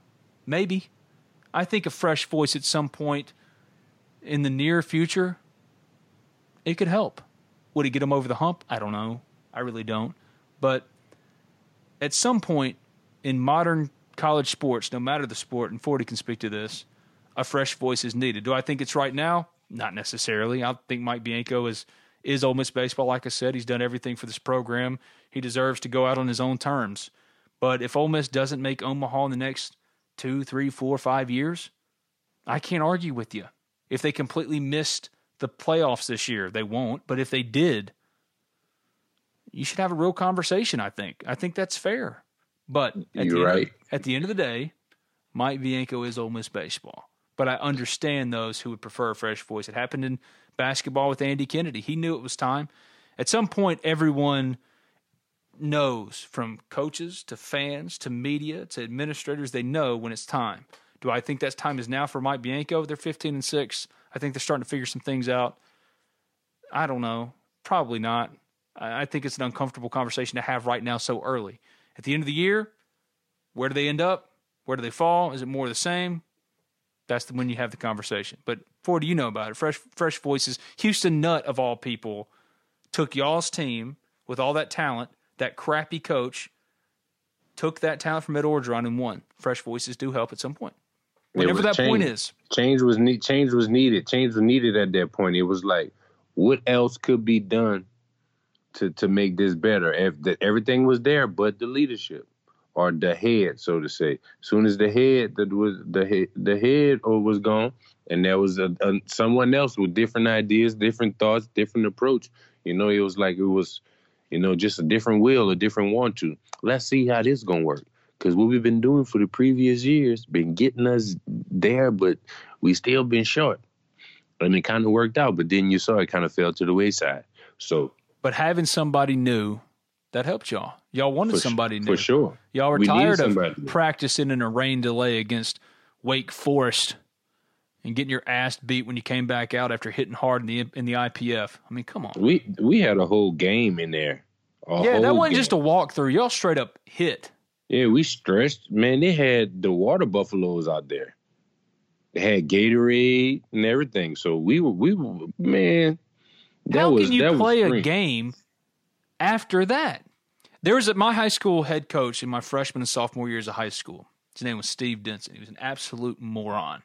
Maybe. I think a fresh voice at some point in the near future, it could help. Would it get them over the hump? I don't know. I really don't. But at some point in modern college sports, no matter the sport, and Forty can speak to this, a fresh voice is needed. Do I think it's right now? Not necessarily. I think Mike Bianco is is Ole Miss baseball. Like I said, he's done everything for this program. He deserves to go out on his own terms. But if Ole Miss doesn't make Omaha in the next two, three, four, five years, I can't argue with you. If they completely missed the playoffs this year, they won't. But if they did, you should have a real conversation. I think. I think that's fair. But at You're the right. End of, at the end of the day, Mike Bianco is Ole Miss baseball. But I understand those who would prefer a fresh voice. It happened in basketball with Andy Kennedy. He knew it was time. At some point, everyone knows from coaches to fans to media to administrators, they know when it's time. Do I think that time is now for Mike Bianco? They're 15 and 6. I think they're starting to figure some things out. I don't know. Probably not. I think it's an uncomfortable conversation to have right now so early. At the end of the year, where do they end up? Where do they fall? Is it more of the same? That's the, when you have the conversation. But Ford, you know about it. Fresh, fresh voices. Houston Nutt of all people took y'all's team with all that talent, that crappy coach, took that talent from Ed Orgeron and won. Fresh voices do help at some point. Whatever that change. point is. Change was need. Change was needed. Change was needed at that point. It was like, what else could be done to to make this better? If that everything was there, but the leadership or the head, so to say. As soon as the head that was the head the head or was gone, and there was a, a someone else with different ideas, different thoughts, different approach. You know, it was like it was, you know, just a different will, a different want to. Let's see how this gonna work. Because what we've been doing for the previous years been getting us there, but we still been short. And it kind of worked out, but then you saw it kind of fell to the wayside. So But having somebody new, that helped y'all. Y'all wanted For somebody new. for sure. Y'all were We tired of new. practicing in a rain delay against Wake Forest and getting your ass beat when you came back out after hitting hard in the in the IPF. I mean, come on. We we had a whole game in there. A yeah, that wasn't game. just a walkthrough. Y'all straight up hit. Yeah, we stretched. Man, they had the water buffaloes out there. They had Gatorade and everything. So we were we were man. That How was can you play a game after that? There was a, my high school head coach in my freshman and sophomore years of high school. His name was Steve Denson. He was an absolute moron,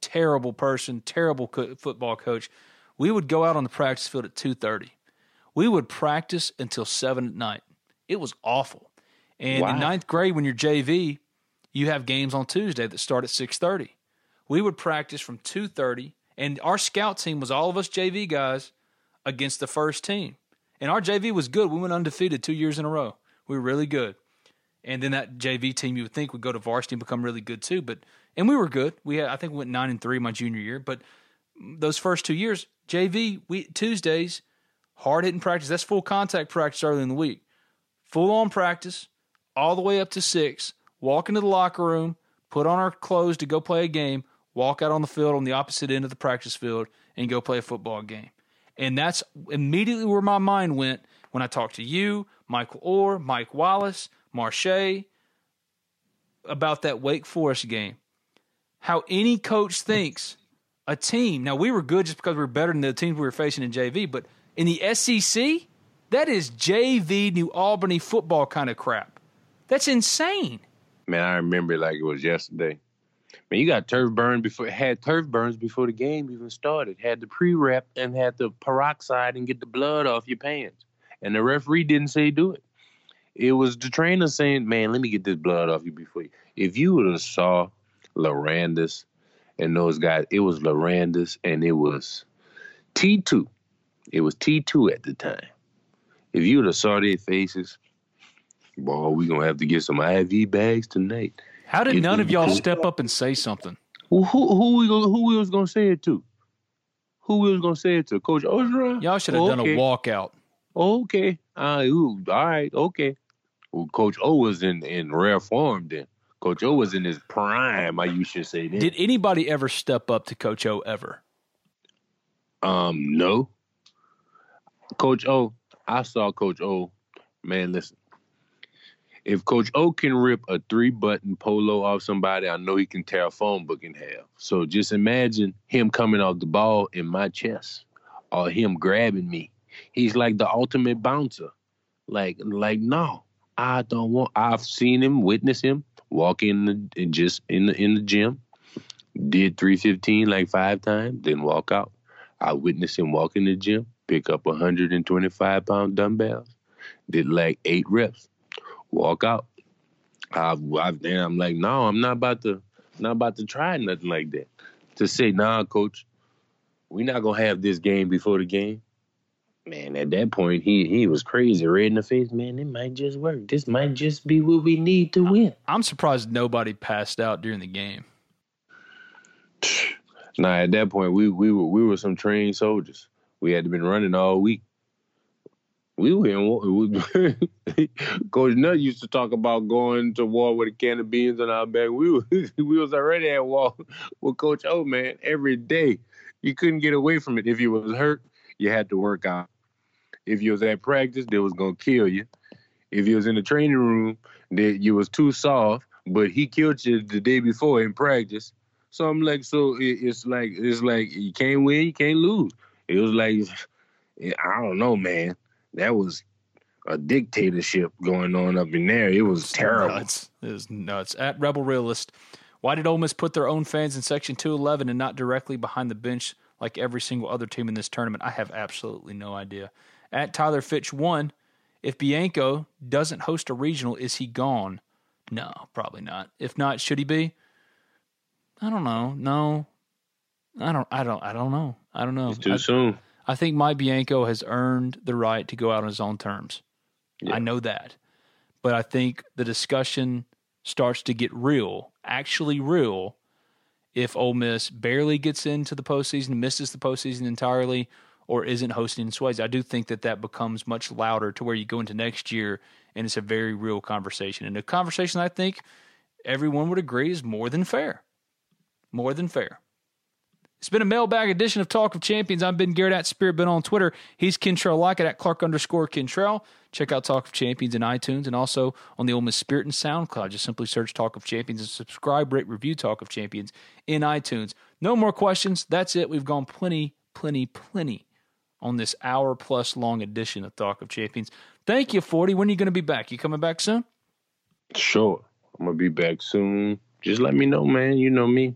terrible person, terrible co- football coach. We would go out on the practice field at two thirty. We would practice until seven at night. It was awful. And Wow. in ninth grade, when you're JV, you have games on Tuesday that start at six thirty. We would practice from two thirty, and our scout team was all of us JV guys against the first team. And our JV was good. We went undefeated two years in a row. We were really good. And then that JV team you would think would go to varsity and become really good too. But and we were good. We had I think we went nine and three my junior year. But those first two years, JV, we Tuesdays, hard hitting practice. That's full contact practice early in the week. Full on practice, all the way up to six. Walk into the locker room, put on our clothes to go play a game, walk out on the field on the opposite end of the practice field, and go play a football game. And that's immediately where my mind went when I talked to you, Michael Oher, Mike Wallace, Marshay about that Wake Forest game. How any coach thinks a team, now we were good just because we were better than the teams we were facing in JV, but in the SEC, that is JV New Albany football kind of crap. That's insane. Man, I remember like it was yesterday. Man, you got turf burn before had turf burns before the game even started. Had the pre-rep and had the peroxide and get the blood off your pants. And the referee didn't say do it. It was the trainer saying, "Man, let me get this blood off you before." You. If you would have saw Larandis and those guys, it was Larandis and it was T two. It was T two at the time. If you would have saw their faces, boy, we gonna have to get some IV bags tonight. How did none of y'all step up and say something? Who who who we gonna, who we was gonna say it to? Who we was gonna say it to? Coach Ozra? Y'all should have done a walkout. Okay. Uh, ooh, all right. Okay. Well, Coach O was in in rare form then. Coach O was in his prime. I you should say then. Did anybody ever step up to Coach O ever? Um, no. Coach O, I saw Coach O. Man, listen. If Coach O can rip a three button polo off somebody, I know he can tear a phone book in half. So just imagine him coming off the ball in my chest or him grabbing me. He's like the ultimate bouncer. Like, like, no, I don't want I've seen him, witness him walk in the in just in the in the gym, did 315 like five times, then walk out. I witnessed him walk in the gym, pick up 125 pound dumbbells, did like eight reps, walk out. I've, I've and I'm like, no, I'm not about to, not about to try nothing like that. To say, nah, coach, we're not gonna have this game before the game. Man, at that point, he he was crazy, red in the face. Man, it might just work. This might just be what we need to win. I'm surprised nobody passed out during the game. Nah, at that point, we we were we were some trained soldiers. We had been running all week. We were in <laughs> Coach Nutt used to talk about going to war with a can of beans on our back. We <laughs> we was already at war with Coach O. Man, every day. You couldn't get away from it. If you was hurt, you had to work out. If you was at practice, they was gonna kill you. If you was in the training room, that you was too soft, but he killed you the day before in practice. So I'm like, so it, it's like it's like you can't win, you can't lose. It was like <laughs> I don't know, man. That was a dictatorship going on up in there. It was terrible. Nuts. It was nuts. At Rebel Realist, why did Ole Miss put their own fans in Section 211 and not directly behind the bench like every single other team in this tournament? I have absolutely no idea. At Tyler Fitch 1, if Bianco doesn't host a regional, is he gone? No, probably not. If not, should he be? I don't know. No. I don't I don't I don't know. I don't know. It's too I, soon. I think Mike Bianco has earned the right to go out on his own terms. I know that. But I think the discussion starts to get real, actually real, if Ole Miss barely gets into the postseason, misses the postseason entirely, or isn't hosting in Swayze. I do think that that becomes much louder to where you go into next year and it's a very real conversation. And a conversation I think everyone would agree is more than fair. More than fair. It's been a mailbag edition of Talk of Champions. I'm Ben Garrett at Spirit Ben on Twitter. He's Kentrell Lockett at Clark underscore Kentrell. Check out Talk of Champions in iTunes and also on the Ole Miss Spirit and SoundCloud. Just simply search Talk of Champions and subscribe, rate, review Talk of Champions in iTunes. No more questions. That's it. We've gone plenty, plenty, plenty on this hour plus long edition of Talk of Champions. Thank you, 40. When are you going to be back? You coming back soon? Sure. I'm going to be back soon. Just let me know, man. You know me.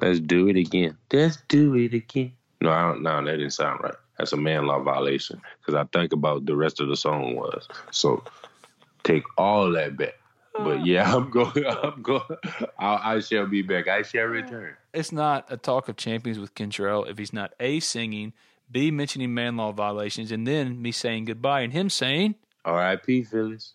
Let's do it again. Let's do it again. No, I don't, no, that didn't sound right. That's a man law violation because I think about the rest of the song was. So take all that back. But yeah, <laughs> I'm going. I'm going. I, I shall be back. I shall return. It's not a talk of champions with Kentrell if he's not a singing, b mentioning man law violations, and then me saying goodbye and him saying R.I.P. Phyllis.